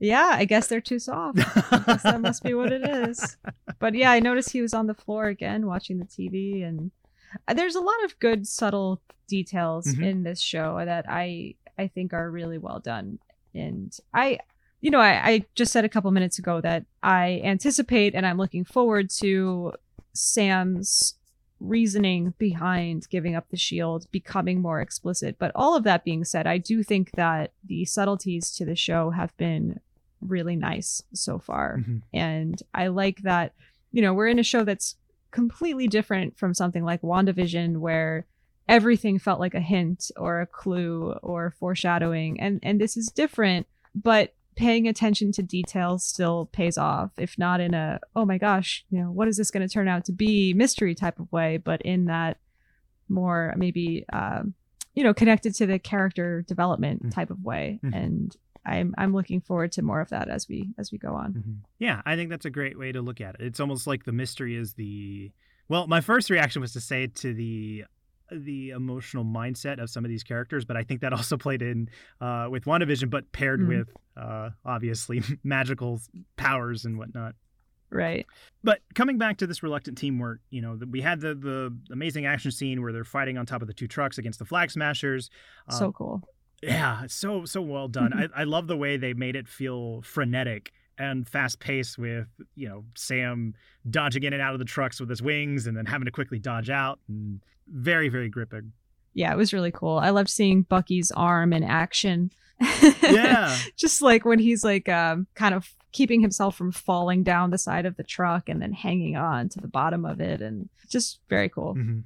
yeah, I guess they're too soft. that must be what it is. But yeah, I noticed he was on the floor again watching the TV, and uh, there's a lot of good subtle details mm-hmm. in this show that I I think are really well done. And I, you know, I, I just said a couple minutes ago that I anticipate and I'm looking forward to Sam's reasoning behind giving up the shield becoming more explicit. But all of that being said, I do think that the subtleties to the show have been really nice so far. Mm-hmm. And I like that, you know, we're in a show that's completely different from something like WandaVision, where everything felt like a hint or a clue or foreshadowing and and this is different but paying attention to details still pays off if not in a oh my gosh you know what is this going to turn out to be mystery type of way but in that more maybe um, you know connected to the character development Mm. type of way Mhm. and i'm i'm looking forward to more of that as we as we go on Mhm. Yeah, I think that's a great way to look at it. It's almost like the mystery is the well, my first reaction was to say to the the emotional mindset of some of these characters, but I think that also played in uh, with WandaVision, but paired Mhm. with uh, obviously magical powers and whatnot. right But coming back to this reluctant teamwork, you know, we had the the amazing action scene where they're fighting on top of the two trucks against the flag smashers. so Um, cool yeah, so so well done. I, I love the way they made it feel frenetic and fast paced with you know Sam dodging in and out of the trucks with his wings and then having to quickly dodge out. And very very gripping. yeah it was really cool i loved seeing bucky's arm in action Yeah, just like when he's like um, kind of keeping himself from falling down the side of the truck and then hanging on to the bottom of it and just very cool Mhm.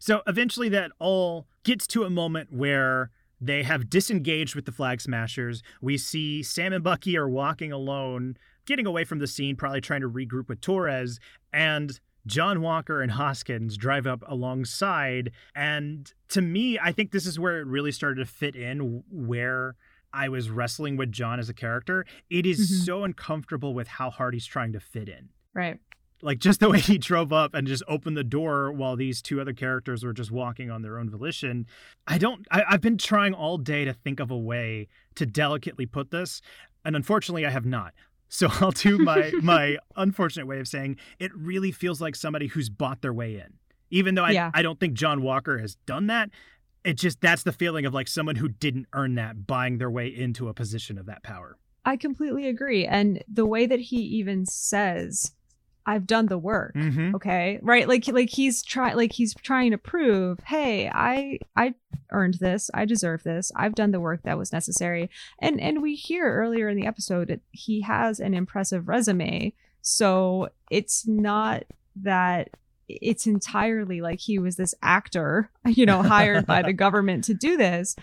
So eventually, that all gets to a moment where they have disengaged with the flag smashers. We see Sam and Bucky are walking alone, getting away from the scene, probably trying to regroup with Torres, and John Walker and Hoskins drive up alongside. And to me, I think this is where it really started to fit in where I was wrestling with John as a character. It is Mhm. so uncomfortable with how hard he's trying to fit in right like just the way he drove up and just opened the door while these two other characters were just walking on their own volition i don't I, i've been trying all day to think of a way to delicately put this and unfortunately i have not so i'll do my my unfortunate way of saying it really feels like somebody who's bought their way in. Even though i, Yeah. I don't think john walker has done that it just that's the feeling of like someone who didn't earn that buying their way into a position of that power. I completely agree. And the way that he even says i've done the work mm-hmm. okay? Right? Like like he's trying like he's trying to prove hey i i earned this. I deserve this. I've done the work that was necessary. And and we hear earlier in the episode that he has an impressive resume. So it's not that it's entirely like he was this actor you know hired by the government to do this.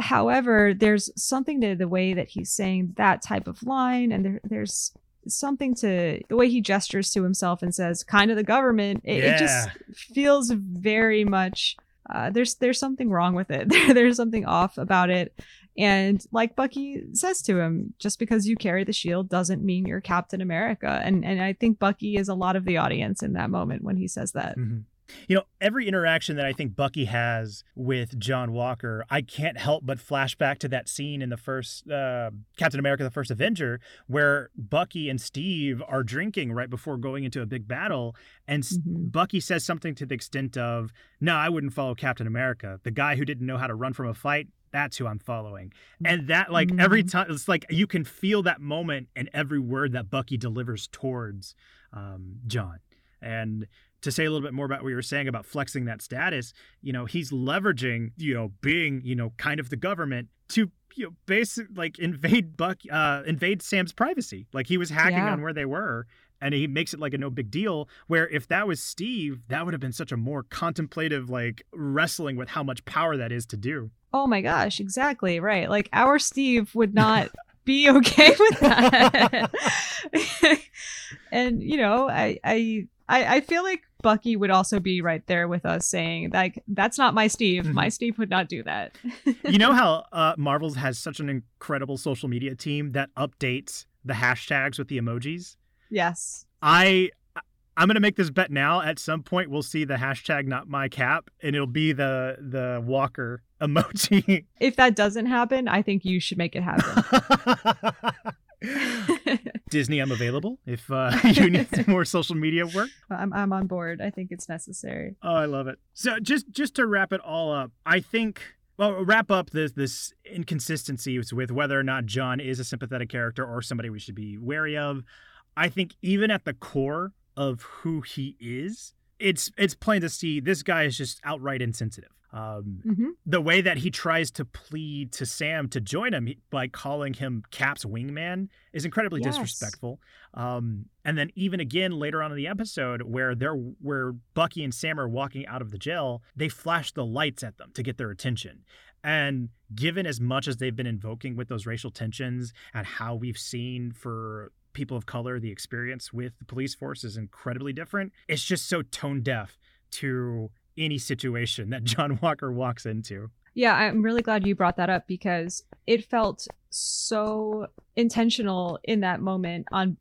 However there's something to the way that he's saying that type of line and there, there's something to the way he gestures to himself and says kind of the government it, it just feels very much uh, there's there's something wrong with it. There's something off about it. And like bucky says to him just because you carry the shield doesn't mean you're captain america. And and i think bucky is a lot of the audience in that moment when he says that. Mhm. You know, every interaction that I think Bucky has with John Walker, I can't help but flash back to that scene in the first uh, Captain America: The First Avenger, where Bucky and Steve are drinking right before going into a big battle, and Mhm. Bucky says something to the extent of, "No, I wouldn't follow Captain America. The guy who didn't know how to run from a fight." That's who I'm following. And that, like, every Mhm. time, it's like you can feel that moment in every word that Bucky delivers towards um, John. And to say a little bit more about what you were saying about flexing that status, you know, he's leveraging, you know, being, you know, kind of the government to, you know, basically like invade Buck, uh, invade Sam's privacy. Like he was hacking Yeah. on where they were, and he makes it like a no big deal. Where if that was Steve, that would have been such a more contemplative, like wrestling with how much power that is to do. oh my gosh exactly right like our steve would not be okay with that and you know I, I i i feel like bucky would also be right there with us saying like that's not my steve my steve would not do that you know how uh, Marvel's has such an incredible social media team that updates the hashtags with the emojis. yes I I'm gonna make this bet now. At some point, we'll see the hashtag not my cap, and it'll be the the Walker emoji. if that doesn't happen i think you should make it happen Disney, I'm available if uh, you need some more social media work. I'm, I'm on board i think it's necessary Oh, I love it. So just just to wrap it all up, I think well wrap up this this inconsistencies with whether or not John is a sympathetic character or somebody we should be wary of. I think even at the core of who he is, it's it's plain to see this guy is just outright insensitive. Um, hmm the way that he tries to plead to Sam to join him by calling him Cap's wingman is incredibly Yes. disrespectful. Um, and then even again later on in the episode, where they're where Bucky and Sam are walking out of the jail, they flash the lights at them to get their attention. And given as much as they've been invoking with those racial tensions and how we've seen for people of color, the experience with the police force is incredibly different. It's just so tone deaf to any situation that John Walker walks into. Yeah, I'm really glad you brought that up because it felt so intentional in that moment on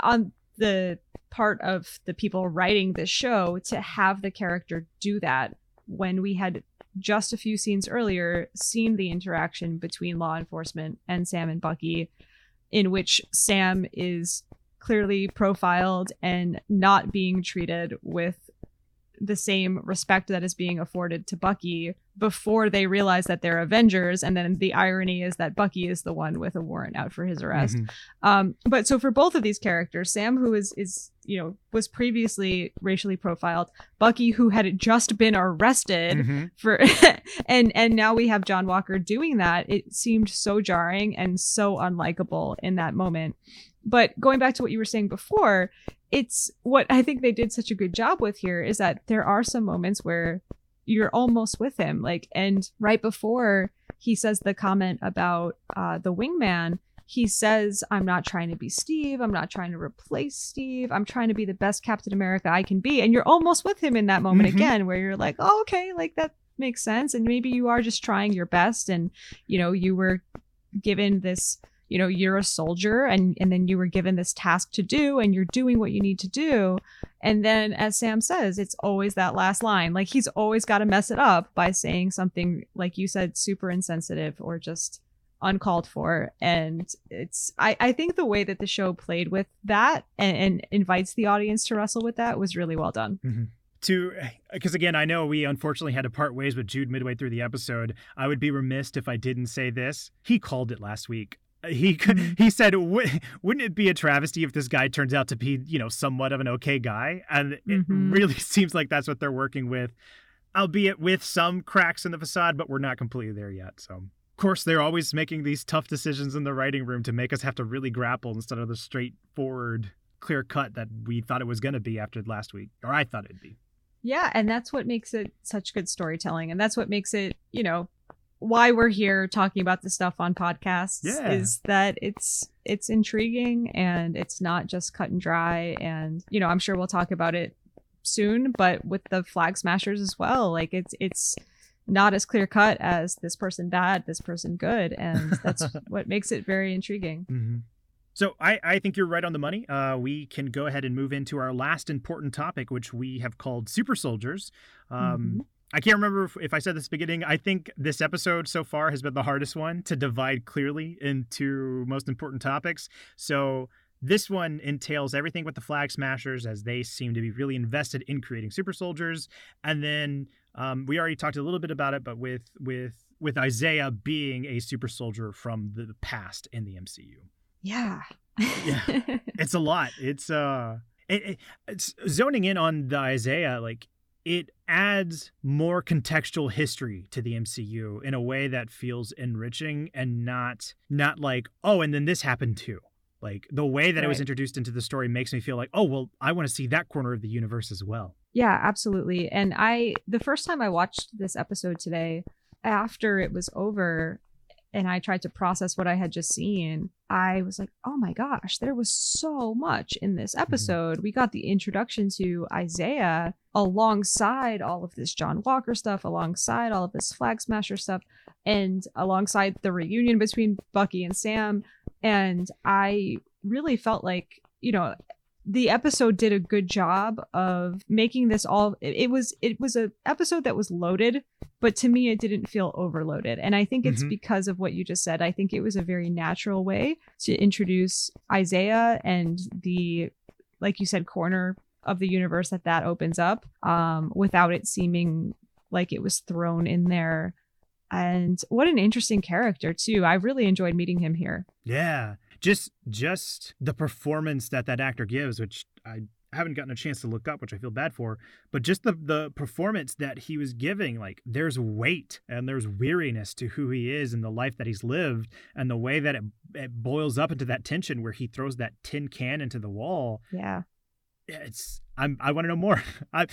on the part of the people writing this show to have the character do that when we had just a few scenes earlier seen the interaction between law enforcement and Sam and Bucky in which Sam is clearly profiled and not being treated with the same respect that is being afforded to Bucky before they realize that they're Avengers. And then the irony is that Bucky is the one with a warrant out for his arrest. Mhm. Um, but so for both of these characters, Sam, who is is you know was previously racially profiled, Bucky, who had just been arrested Mhm. for, and and now we have John Walker doing that. It seemed so jarring and so unlikable in that moment. But going back to what you were saying before, it's what I think they did such a good job with here is that there are some moments where you're almost with him. Like, and right before he says the comment about uh, the wingman, he says, I'm not trying to be Steve. I'm not trying to replace Steve. I'm trying to be the best Captain America I can be. And you're almost with him in that moment Mhm. again, where you're like, oh, okay, like that makes sense. And maybe you are just trying your best. And, you know, you were given this you know you're a soldier and and then you were given this task to do and you're doing what you need to do. And then as sam says it's always that last line. Like he's always got to mess it up by saying something like you said super insensitive or just uncalled for. And it's i i think the way that the show played with that and, and invites the audience to wrestle with that was really well done. Mm-hmm. To eh, because again i know we unfortunately had to part ways with jude midway through the episode. I would be remiss if i didn't say this. He called it last week he Mhm. he said "Wou- wouldn't it be a travesty if this guy turns out to be you know somewhat of an okay guy and it Mhm. really seems like that's what they're working with albeit with some cracks in the facade but we're not completely there yet so of course they're always making these tough decisions in the writing room to make us have to really grapple instead of the straightforward clear cut that we thought it was going to be after last week or i thought it'd be Yeah, and that's what makes it such good storytelling. And that's what makes it, you know, why we're here talking about this stuff on podcasts Yeah. is that it's it's intriguing and it's not just cut and dry and you know, I'm sure we'll talk about it soon, but with the flag smashers as well, like it's it's not as clear cut as this person bad, this person good, and that's what makes it very intriguing. Mm-hmm. So I, I think you're right on the money. Uh, we can go ahead and move into our last important topic, which we have called super soldiers. Um, Mhm. I can't remember if, if I said this at the beginning. I think this episode so far has been the hardest one to divide clearly into most important topics. So this one entails everything with the flag smashers as they seem to be really invested in creating super soldiers. And then um, we already talked a little bit about it, but with with with Isaiah being a super soldier from the past in the MCU Yeah. Yeah. it's a lot. It's uh, it, it, it's zoning in on the Isaiah like it adds more contextual history to the MCU in a way that feels enriching and not not like oh and then this happened too. Like the way that it was introduced into the story makes me feel like oh well I want to see that corner of the universe as well. Yeah, absolutely. And I, the first time I watched this episode today, after it was over, and I tried to process what I had just seen, I was like, oh my gosh, there was so much in this mm-hmm. episode. We got the introduction to Isaiah alongside all of this John Walker stuff, alongside all of this Flag Smasher stuff, and alongside the reunion between Bucky and Sam. And I really felt like, you know, the episode did a good job of making this all it, it was it was a episode that was loaded but to me it didn't feel overloaded. And i think it's Mhm. because of what you just said. I think it was a very natural way to introduce isaiah and the like you said corner of the universe that that opens up um without it seeming like it was thrown in there. And what an interesting character too. I really enjoyed meeting him here. Yeah, just just the performance that that actor gives, which I haven't gotten a chance to look up, which I feel bad for, but just the the performance that he was giving, like there's weight and there's weariness to who he is and the life that he's lived, and the way that it it boils up into that tension where he throws that tin can into the wall. Yeah. It's I'm I want to know more. I,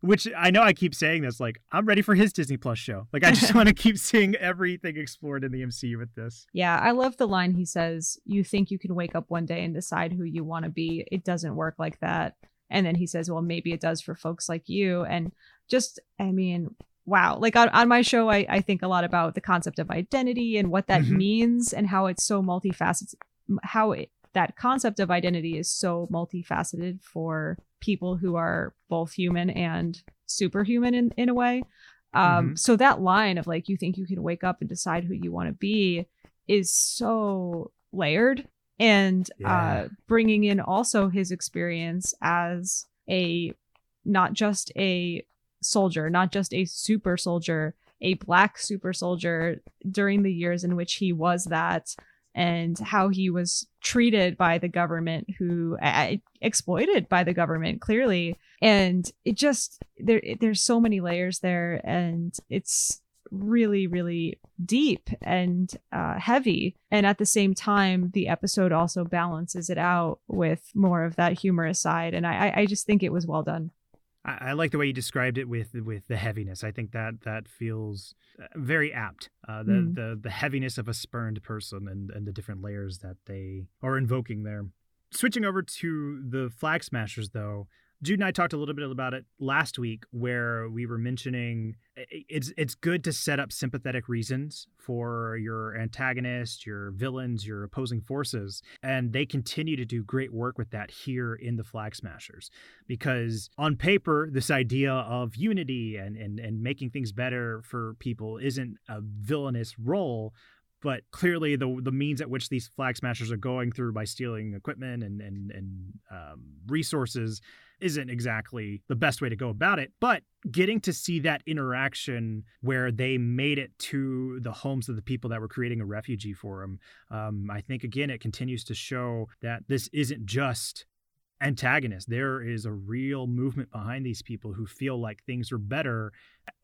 which I know I keep saying this, like I'm ready for his Disney Plus show. Like I just want to keep seeing everything explored in the MCU with this. Yeah, I love the line he says, "You think you can wake up one day and decide who you want to be? It doesn't work like that." And then he says, "Well, maybe it does for folks like you." And just, I mean, wow like on, on my show I, I think a lot about the concept of identity and what that mm-hmm. means and how it's so multifaceted how it, that concept of identity is so multifaceted for people who are both human and superhuman in, in a way um mm-hmm. so that line of like you think you can wake up and decide who you want to be is so layered and yeah. uh bringing in also his experience as a not just a soldier, not just a super soldier, a black super soldier during the years in which he was that and how he was treated by the government who uh, exploited by the government clearly. And it just there there's so many layers there and it's really really deep and uh, heavy. And at the same time the episode also balances it out with more of that humorous side. And i i just think it was well done I, I, like the way you described it with with the heaviness. I think that that feels uh, very apt. Uh, the, mm. the the heaviness of a spurned person and and the different layers that they are invoking there. Switching over to the flag smashers, though, Jude and I talked a little bit about it last week, where we were mentioning it's it's good to set up sympathetic reasons for your antagonist, your villains, your opposing forces, and they continue to do great work with that here in the Flag Smashers. Because on paper, this idea of unity and and and making things better for people isn't a villainous role, but clearly the the means at which these flag smashers are going through by stealing equipment and and and um, resources isn't exactly the best way to go about it. But getting to see that interaction where they made it to the homes of the people that were creating a refugee for them, um, I think again it continues to show that this isn't just antagonist. There is a real movement behind these people who feel like things are better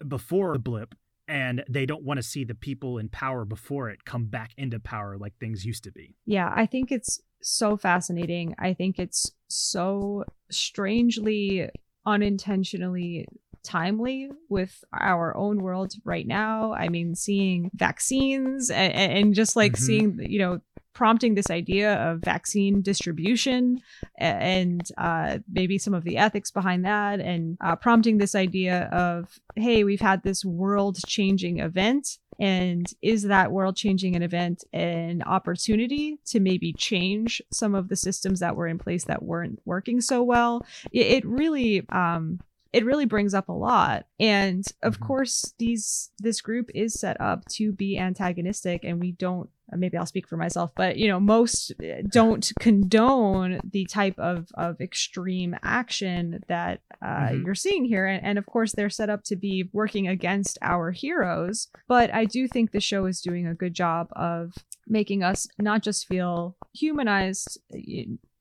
before the blip and they don't want to see the people in power before it come back into power like things used to be. Yeah, I think it's so fascinating. I think it's so strangely unintentionally timely with our own world right now. I mean, seeing vaccines and, and just like mm-hmm. seeing, you know, prompting this idea of vaccine distribution and uh, maybe some of the ethics behind that, and uh, prompting this idea of, hey, we've had this world changing event. And is that world changing an event an opportunity to maybe change some of the systems that were in place that weren't working so well? It, really um, it really brings up a lot and of mm-hmm. course these this group is set up to be antagonistic and we don't maybe I'll speak for myself, but you know, most uh, don't condone the type of of extreme action that uh, mm-hmm. you're seeing here, and, and of course, they're set up to be working against our heroes. But I do think the show is doing a good job of making us not just feel humanized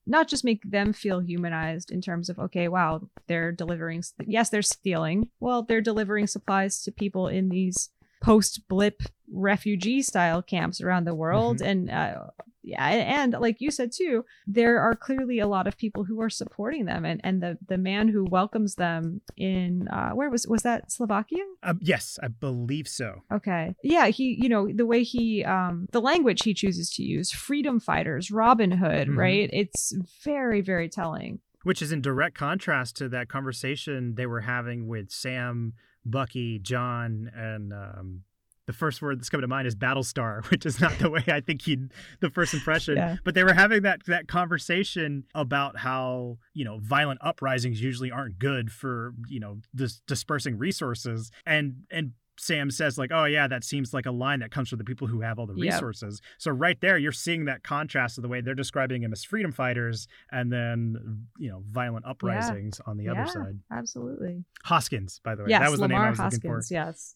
not just make them feel humanized in terms of okay wow they're delivering yes they're stealing. Well they're delivering supplies to people in these post blip refugee style camps around the world. Mm-hmm. and uh, yeah and like you said too there are clearly a lot of people who are supporting them and and the the man who welcomes them in uh where was was that slovakia? Uh, yes i believe so. Okay. Yeah he you know the way he um the language he chooses to use freedom fighters robin hood mm-hmm. right? It's very very telling. Which is in direct contrast to that conversation they were having with sam bucky john and um the first word that's coming to mind is Battlestar, which is not the way I think he the first impression. Yeah. But they were having that that conversation about how you know violent uprisings usually aren't good for you know dis- dispersing resources, and and Sam says like, "Oh yeah, that seems like a line that comes from the people who have all the resources." Yep. So right there, you're seeing that contrast of the way they're describing him as freedom fighters, and then you know violent uprisings yeah. on the yeah, other side. Absolutely. Hoskins, by the way, yes, that was Lemar the name I was Hoskins, looking for. Yes.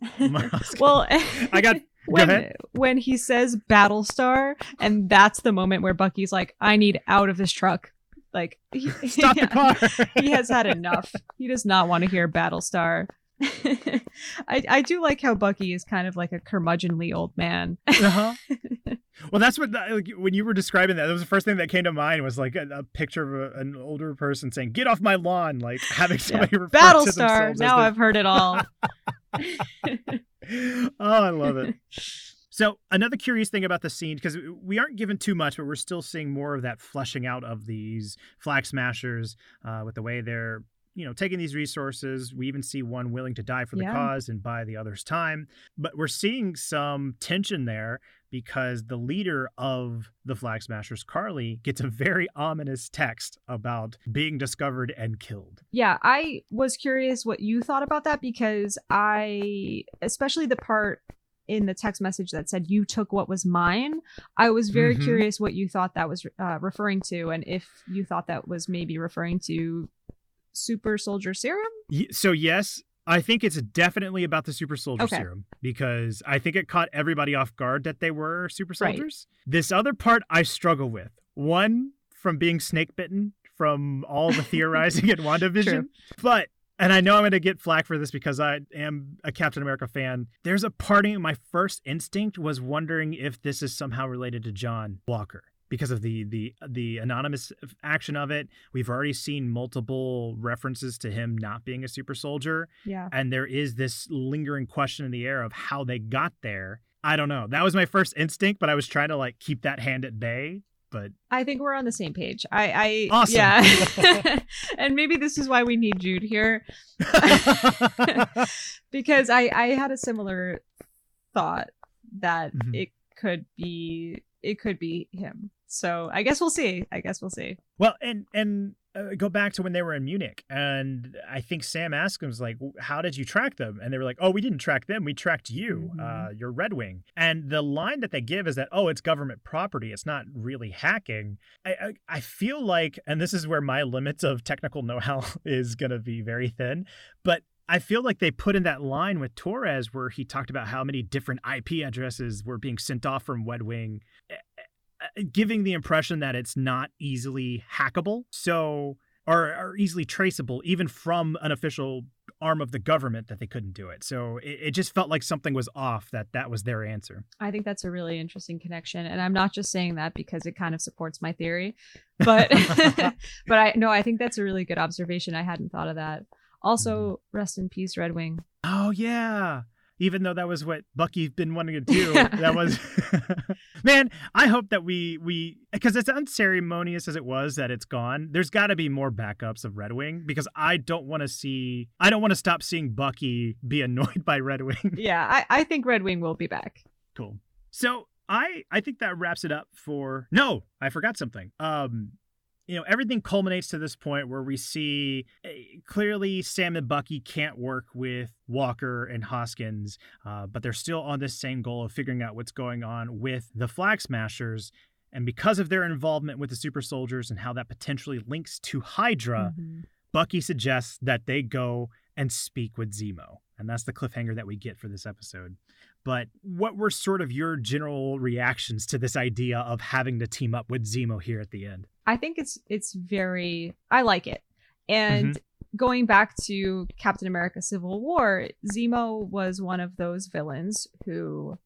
well, I got. when when he says Battlestar, and that's the moment where Bucky's like, "I need out of this truck." Like, he, Stop yeah, the car. he has had enough. He does not want to hear Battlestar. I I do like how Bucky is kind of like a curmudgeonly old man. uh-huh. Well, that's what like, when you were describing that. That was the first thing that came to mind was like a, a picture of a, an older person saying, "Get off my lawn!" Like having somebody refer to Battlestar. themselves Now I've heard it all. oh, I love it. So another curious thing about the scene, because we aren't given too much, but we're still seeing more of that fleshing out of these flag smashers uh, with the way they're, you know, taking these resources. We even see one willing to die for the Yeah. cause and buy the other's time. But we're seeing some tension there because the leader of the flag smashers, Karli, gets a very ominous text about being discovered and killed. yeah, I was curious what you thought about that because I, especially the part in the text message that said you took what was mine, I was very Mhm. curious what you thought that was uh, referring to, and if you thought that was maybe referring to super soldier serum. So yes, I think it's definitely about the super soldier Okay. serum because I think it caught everybody off guard that they were super Right. soldiers. This other part I struggle with. One from being snake bitten from all the theorizing in WandaVision. True. But and I know I'm going to get flack for this because I am a Captain America fan. There's a part of my first instinct was wondering if this is somehow related to John Walker because of the the the anonymous action of it. We've already seen multiple references to him not being a super soldier, Yeah. and there is this lingering question in the air of how they got there. I don't know. That was my first instinct, but I was trying to like keep that hand at bay. But I think we're on the same page. I, I Awesome. yeah, and maybe this is why we need Jude here because I I had a similar thought that Mhm. it could be it could be him. So I guess we'll see. I guess we'll see. Well, and and uh, go back to when they were in Munich, and I think Sam asked him, was like, "How did you track them?" And they were like, "Oh, we didn't track them. We tracked you. Mhm. Uh, you're Red Wing." And the line that they give is that, "Oh, it's government property. It's not really hacking." I I, I feel like, and this is where my limits of technical know-how is going to be very thin, but. I feel like they put in that line with Torres where he talked about how many different IP addresses were being sent off from Red Wing uh, Uh, giving the impression that it's not easily hackable so or, or easily traceable even from an official arm of the government that they couldn't do it so it, it just felt like something was off that that was their answer I think that's a really interesting connection, and I'm not just saying that because it kind of supports my theory, but but I no, I think that's a really good observation. I hadn't thought of that. Also, mm-hmm. rest in peace, Red Wing. oh yeah even though that was what Bucky's been wanting to do, that was man. I hope that we we because it's unceremonious as it was that it's gone. There's got to be more backups of Red Wing because I don't want to see. I don't want to stop seeing Bucky be annoyed by Red Wing. Yeah, I, I think Red Wing will be back. Cool. So I I think that wraps it up for no, I forgot something. Um you know, everything culminates to this point where we see eh, clearly Sam and Bucky can't work with Walker and Hoskins, uh, but they're still on this same goal of figuring out what's going on with the Flag Smashers. And because of their involvement with the super soldiers and how that potentially links to Hydra, Mhm. Bucky suggests that they go and speak with Zemo. And that's the cliffhanger that we get for this episode. But what were sort of your general reactions to this idea of having to team up with Zemo here at the end? I think it's it's very I like it. And Mm-hmm. going back to Captain America Civil War, Zemo was one of those villains who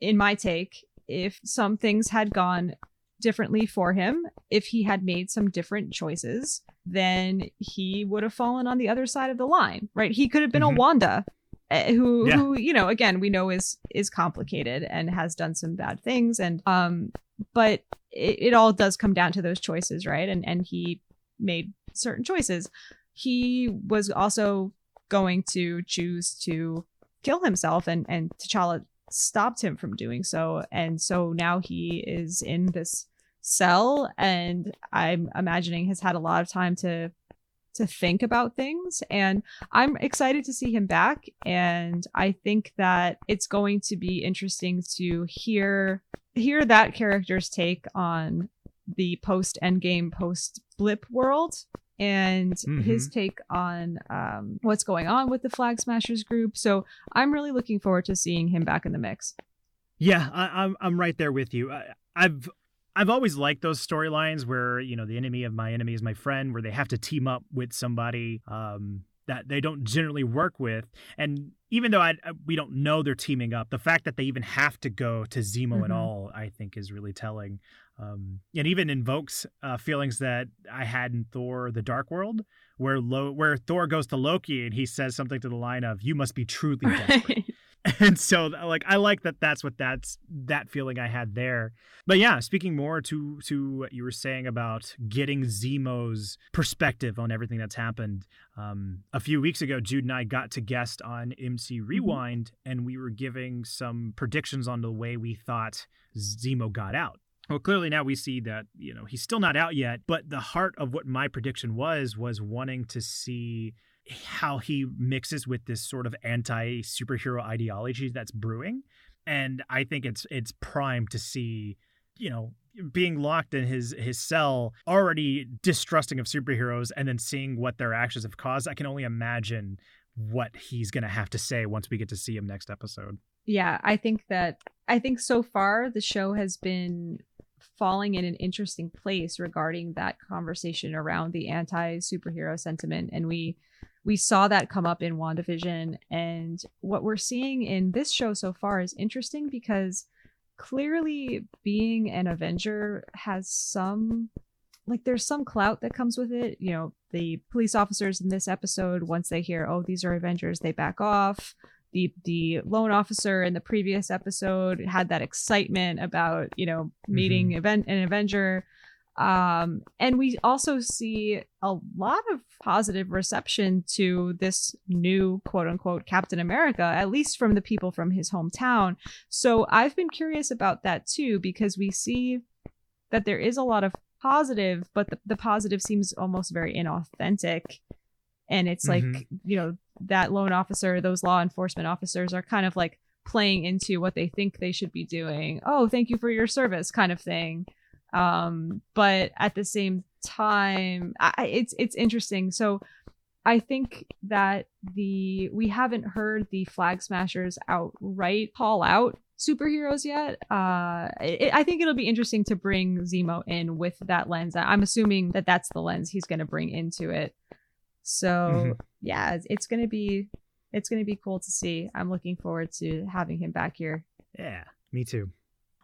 in my take, if some things had gone differently for him, if he had made some different choices, then he would have fallen on the other side of the line, right? He could have been Mhm. a Wanda who Yeah. who you know again we know is is complicated and has done some bad things. And um but it, it all does come down to those choices right? And and he made certain choices. He was also going to choose to kill himself and and T'Challa stopped him from doing so. And so now he is in this cell and I'm imagining has had a lot of time to to think about things. And I'm excited to see him back. And I think that it's going to be interesting to hear hear that character's take on the post endgame post blip world and his take on um, what's going on with the flag smashers group. So i'm really looking forward to seeing him back in the mix. Yeah, I, I'm I'm right there with you. I, I've I've always liked those storylines where, you know, the enemy of my enemy is my friend, where they have to team up with somebody um, that they don't generally work with. And even though I, we don't know they're teaming up, the fact that they even have to go to Zemo mm-hmm. at all, I think, is really telling. Um, and even invokes uh, feelings that I had in Thor: The Dark World, where Lo- where Thor goes to Loki and he says something to the line of "You must be truly desperate." and so like i like that that's what that's that feeling i had there but yeah speaking more to to what you were saying about getting zemo's perspective on everything that's happened um, a few weeks ago jude and i got to guest on mc mm-hmm. rewind and we were giving some predictions on the way we thought zemo got out well, clearly now we see that, you know, he's still not out yet, but the heart of what my prediction was was wanting to see how he mixes with this sort of anti superhero ideology that's brewing. And I think it's it's prime to see, you know, being locked in his his cell, already distrusting of superheroes, and then seeing what their actions have caused. I can only imagine what he's gonna have to say once we get to see him next episode. Yeah, I think that I think so far the show has been falling in an interesting place regarding that conversation around the anti superhero sentiment, and we we saw that come up in WandaVision. And what we're seeing in this show so far is interesting because clearly being an Avenger has some like there's some clout that comes with it. You know, the police officers in this episode, once they hear, oh, these are Avengers, they back off. The the loan officer in the previous episode had that excitement about, you know, meeting mm-hmm. event an Avenger. Um, and we also see a lot of positive reception to this new quote unquote Captain America, at least from the people from his hometown. So I've been curious about that too, because we see that there is a lot of positive, but the, the positive seems almost very inauthentic. And it's mm-hmm. like, you know, that loan officer, those law enforcement officers are kind of like playing into what they think they should be doing. Oh, thank you for your service, kind of thing um but at the same time I, it's it's interesting. So i think that the we haven't heard the flag smashers outright call out superheroes yet. Uh it, i think it'll be interesting to bring zemo in with that lens. I'm assuming that that's the lens he's going to bring into it. So mm-hmm. yeah it's, it's going to be it's going to be cool to see. I'm looking forward to having him back here. Yeah me too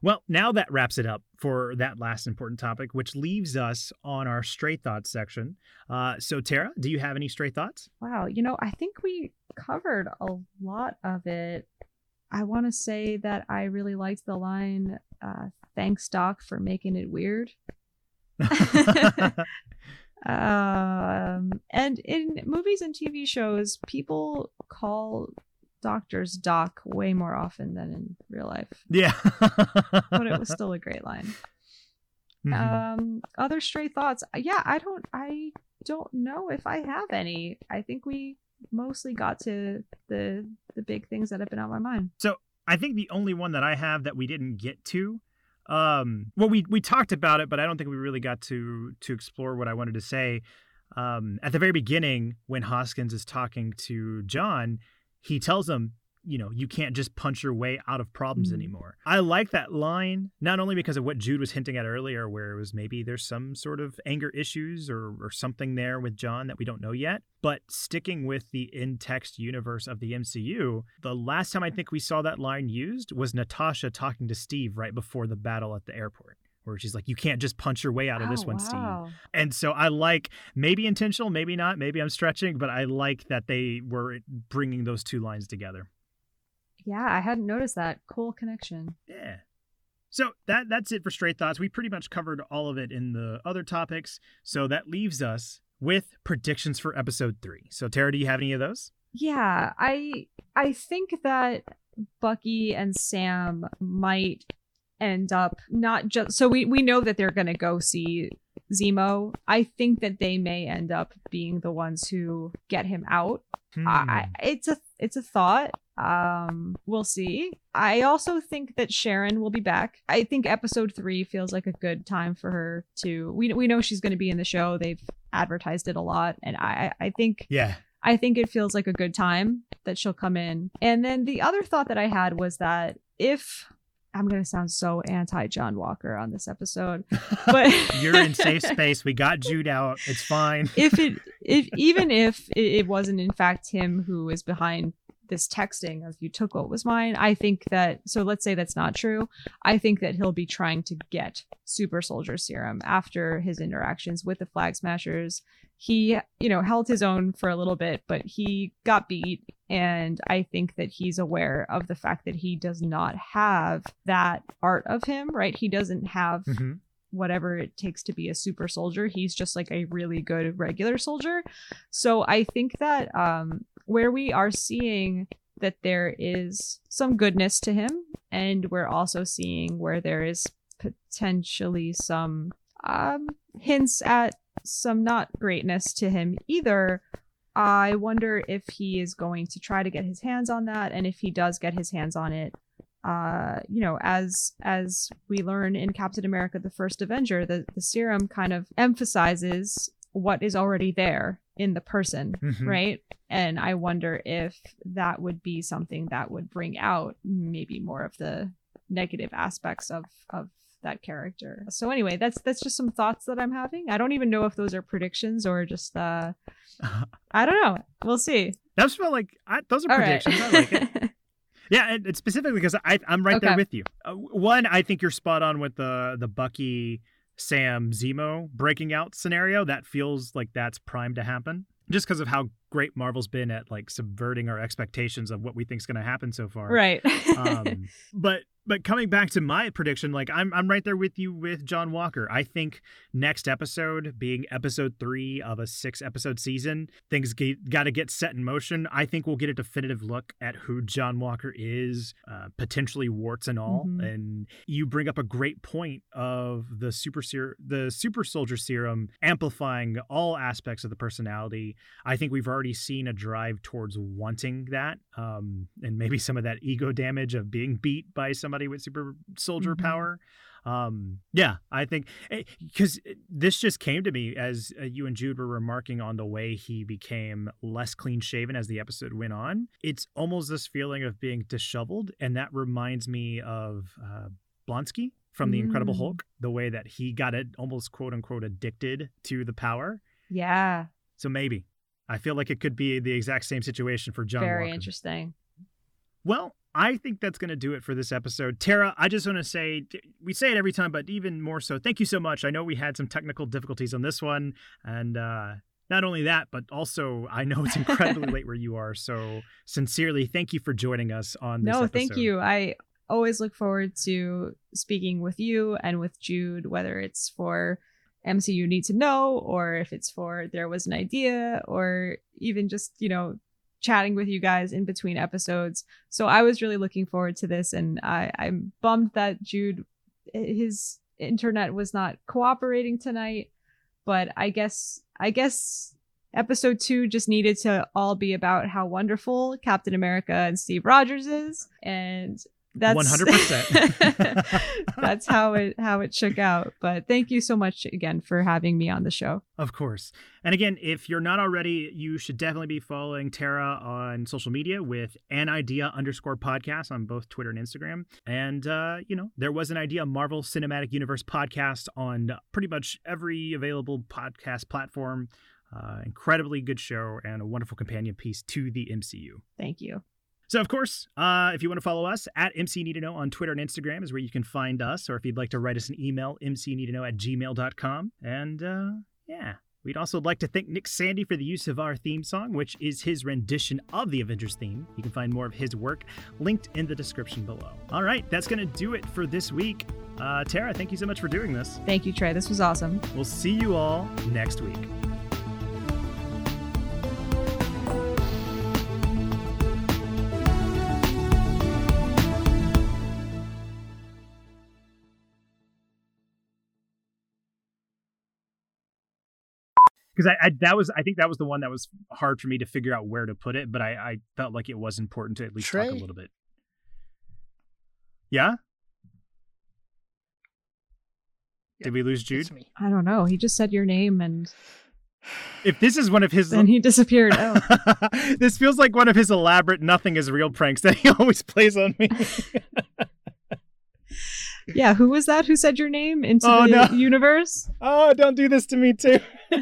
well, now that wraps it up for that last important topic, which leaves us on our stray thoughts section. Uh, so, Tara, do you have any stray thoughts? Wow, you know, I think we covered a lot of it. I want to say that I really liked the line, uh, "Thanks, Doc, for making it weird." um, and in movies and TV shows, people call doctor's doc way more often than in real life. Yeah. but it was still a great line. Mm-hmm. Um other stray thoughts. Yeah, I don't I don't know if I have any. I think we mostly got to the the big things that have been on my mind. So, I think the only one that I have that we didn't get to um well we we talked about it but I don't think we really got to to explore what I wanted to say. Um, at the very beginning, when Hoskins is talking to John, he tells him, you know, you can't just punch your way out of problems mm-hmm. anymore. I like that line, not only because of what Jude was hinting at earlier, where it was maybe there's some sort of anger issues or, or something there with John that we don't know yet, but sticking with the in text universe of the MCU, the last time I think we saw that line used was Natasha talking to Steve right before the battle at the airport where she's like, you can't just punch your way out of this oh, one, wow. Steve. And so I like, maybe intentional, maybe not, maybe I'm stretching, but I like that they were bringing those two lines together. Yeah, I hadn't noticed that. Cool connection. Yeah. So that that's it for straight thoughts. We pretty much covered all of it in the other topics. So that leaves us with predictions for episode three. So Tara, do you have any of those? Yeah, I I think that Bucky and Sam might end up not just so we we know that they're going to go see Zemo. I think that they may end up being the ones who get him out. Hmm. I, it's a it's a thought. Um, we'll see. I also think that Sharon will be back. I think episode three feels like a good time for her to. We we know she's going to be in the show. They've advertised it a lot, and I I think yeah. I think it feels like a good time that she'll come in. And then the other thought that I had was that if I'm gonna sound so anti John Walker on this episode, but you're in safe space. We got Jude out. It's fine. if it, if even if it wasn't in fact him who is behind this texting of you took what was mine, I think that so let's say that's not true. I think that he'll be trying to get super soldier serum after his interactions with the flag smashers. He, you know, held his own for a little bit, but he got beat and I think that he's aware of the fact that he does not have that art of him, right? He doesn't have mm-hmm. whatever it takes to be a super soldier. He's just like a really good regular soldier. So I think that um, where we are seeing that there is some goodness to him, and we're also seeing where there is potentially some um, hints at some not greatness to him either I wonder if he is going to try to get his hands on that, and if he does get his hands on it, uh, you know, as as we learn in Captain America: The First Avenger, the the serum kind of emphasizes what is already there in the person, mm-hmm. right? And I wonder if that would be something that would bring out maybe more of the negative aspects of of that character. So anyway, that's that's just some thoughts that I'm having. I don't even know if those are predictions or just uh I don't know. We'll see. That's felt like I, those are All predictions. Right. I like it. Yeah, it's specifically because I, I'm right okay. there with you. Uh, one, I think you're spot on with the the Bucky, Sam, Zemo breaking out scenario. That feels like that's primed to happen, just because of how great Marvel's been at like subverting our expectations of what we think is going to happen so far. Right. um, but but coming back to my prediction, like I'm I'm right there with you with John Walker. I think next episode, being episode three of a six episode season, things got to get set in motion. I think we'll get a definitive look at who John Walker is, uh, potentially warts and all. Mm-hmm. And you bring up a great point of the super ser- the super soldier serum amplifying all aspects of the personality. I think we've already seen a drive towards wanting that, um, and maybe some of that ego damage of being beat by somebody with super soldier mm-hmm. power. Um, yeah, I think because eh, this just came to me as uh, you and Jude were remarking on the way he became less clean shaven as the episode went on. It's almost this feeling of being disheveled, and that reminds me of uh, Blonsky from The mm. Incredible Hulk, the way that he got it almost quote unquote addicted to the power. Yeah. So maybe I feel like it could be the exact same situation for John. Very Walker. interesting. Well, I think that's going to do it for this episode. Tara, I just want to say, we say it every time, but even more so, thank you so much. I know we had some technical difficulties on this one. And uh, not only that, but also I know it's incredibly late where you are. So sincerely, thank you for joining us on this No, episode. thank you. I always look forward to speaking with you and with Jude, whether it's for MCU Need to Know or if it's for There Was an Idea or even just, you know, chatting with you guys in between episodes. So I was really looking forward to this, and I, I'm bummed that Jude, his internet was not cooperating tonight. But I guess I guess episode two just needed to all be about how wonderful Captain America and Steve Rogers is, and that's 100% that's how it how it shook out. But thank you so much again for having me on the show. Of course. And again if you're not already you should definitely be following tara on social media with an idea underscore podcast on both twitter and instagram. And uh you know there was an idea marvel cinematic universe podcast on pretty much every available podcast platform. Uh, incredibly good show and a wonderful companion piece to the mcu thank you so, of course, uh, if you want to follow us at MC Need to Know on Twitter and Instagram is where you can find us. Or if you'd like to write us an email, mcneedtoknow at gmail.com. And uh, yeah, we'd also like to thank Nick Sandy for the use of our theme song, which is his rendition of the Avengers theme. You can find more of his work linked in the description below. All right, that's going to do it for this week. Uh, Tara, thank you so much for doing this. Thank you, Trey. This was awesome. We'll see you all next week. Because I, I, that was I think that was the one that was hard for me to figure out where to put it, but I, I felt like it was important to at least Trey? talk a little bit. Yeah. Did we lose Jude? I don't know. He just said your name and. If this is one of his, then he disappeared. Oh. this feels like one of his elaborate "nothing is real" pranks that he always plays on me. yeah, who was that who said your name into Oh, the no. universe? Oh, don't do this to me too.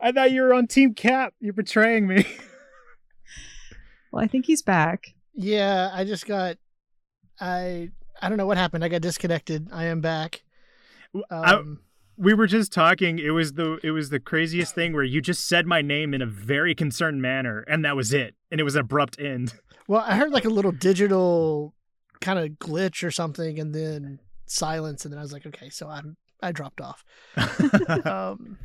I thought you were on Team Cap. You're betraying me. Well, I think he's back. Yeah, I just got I I don't know what happened. I got disconnected. I am back. I- Um, we were just talking. It was the it was the craziest thing where you just said my name in a very concerned manner, and that was it. And it was an abrupt end. well, I heard like a little digital kind of glitch or something and then silence and then I was like, okay, so I'm I dropped off. Um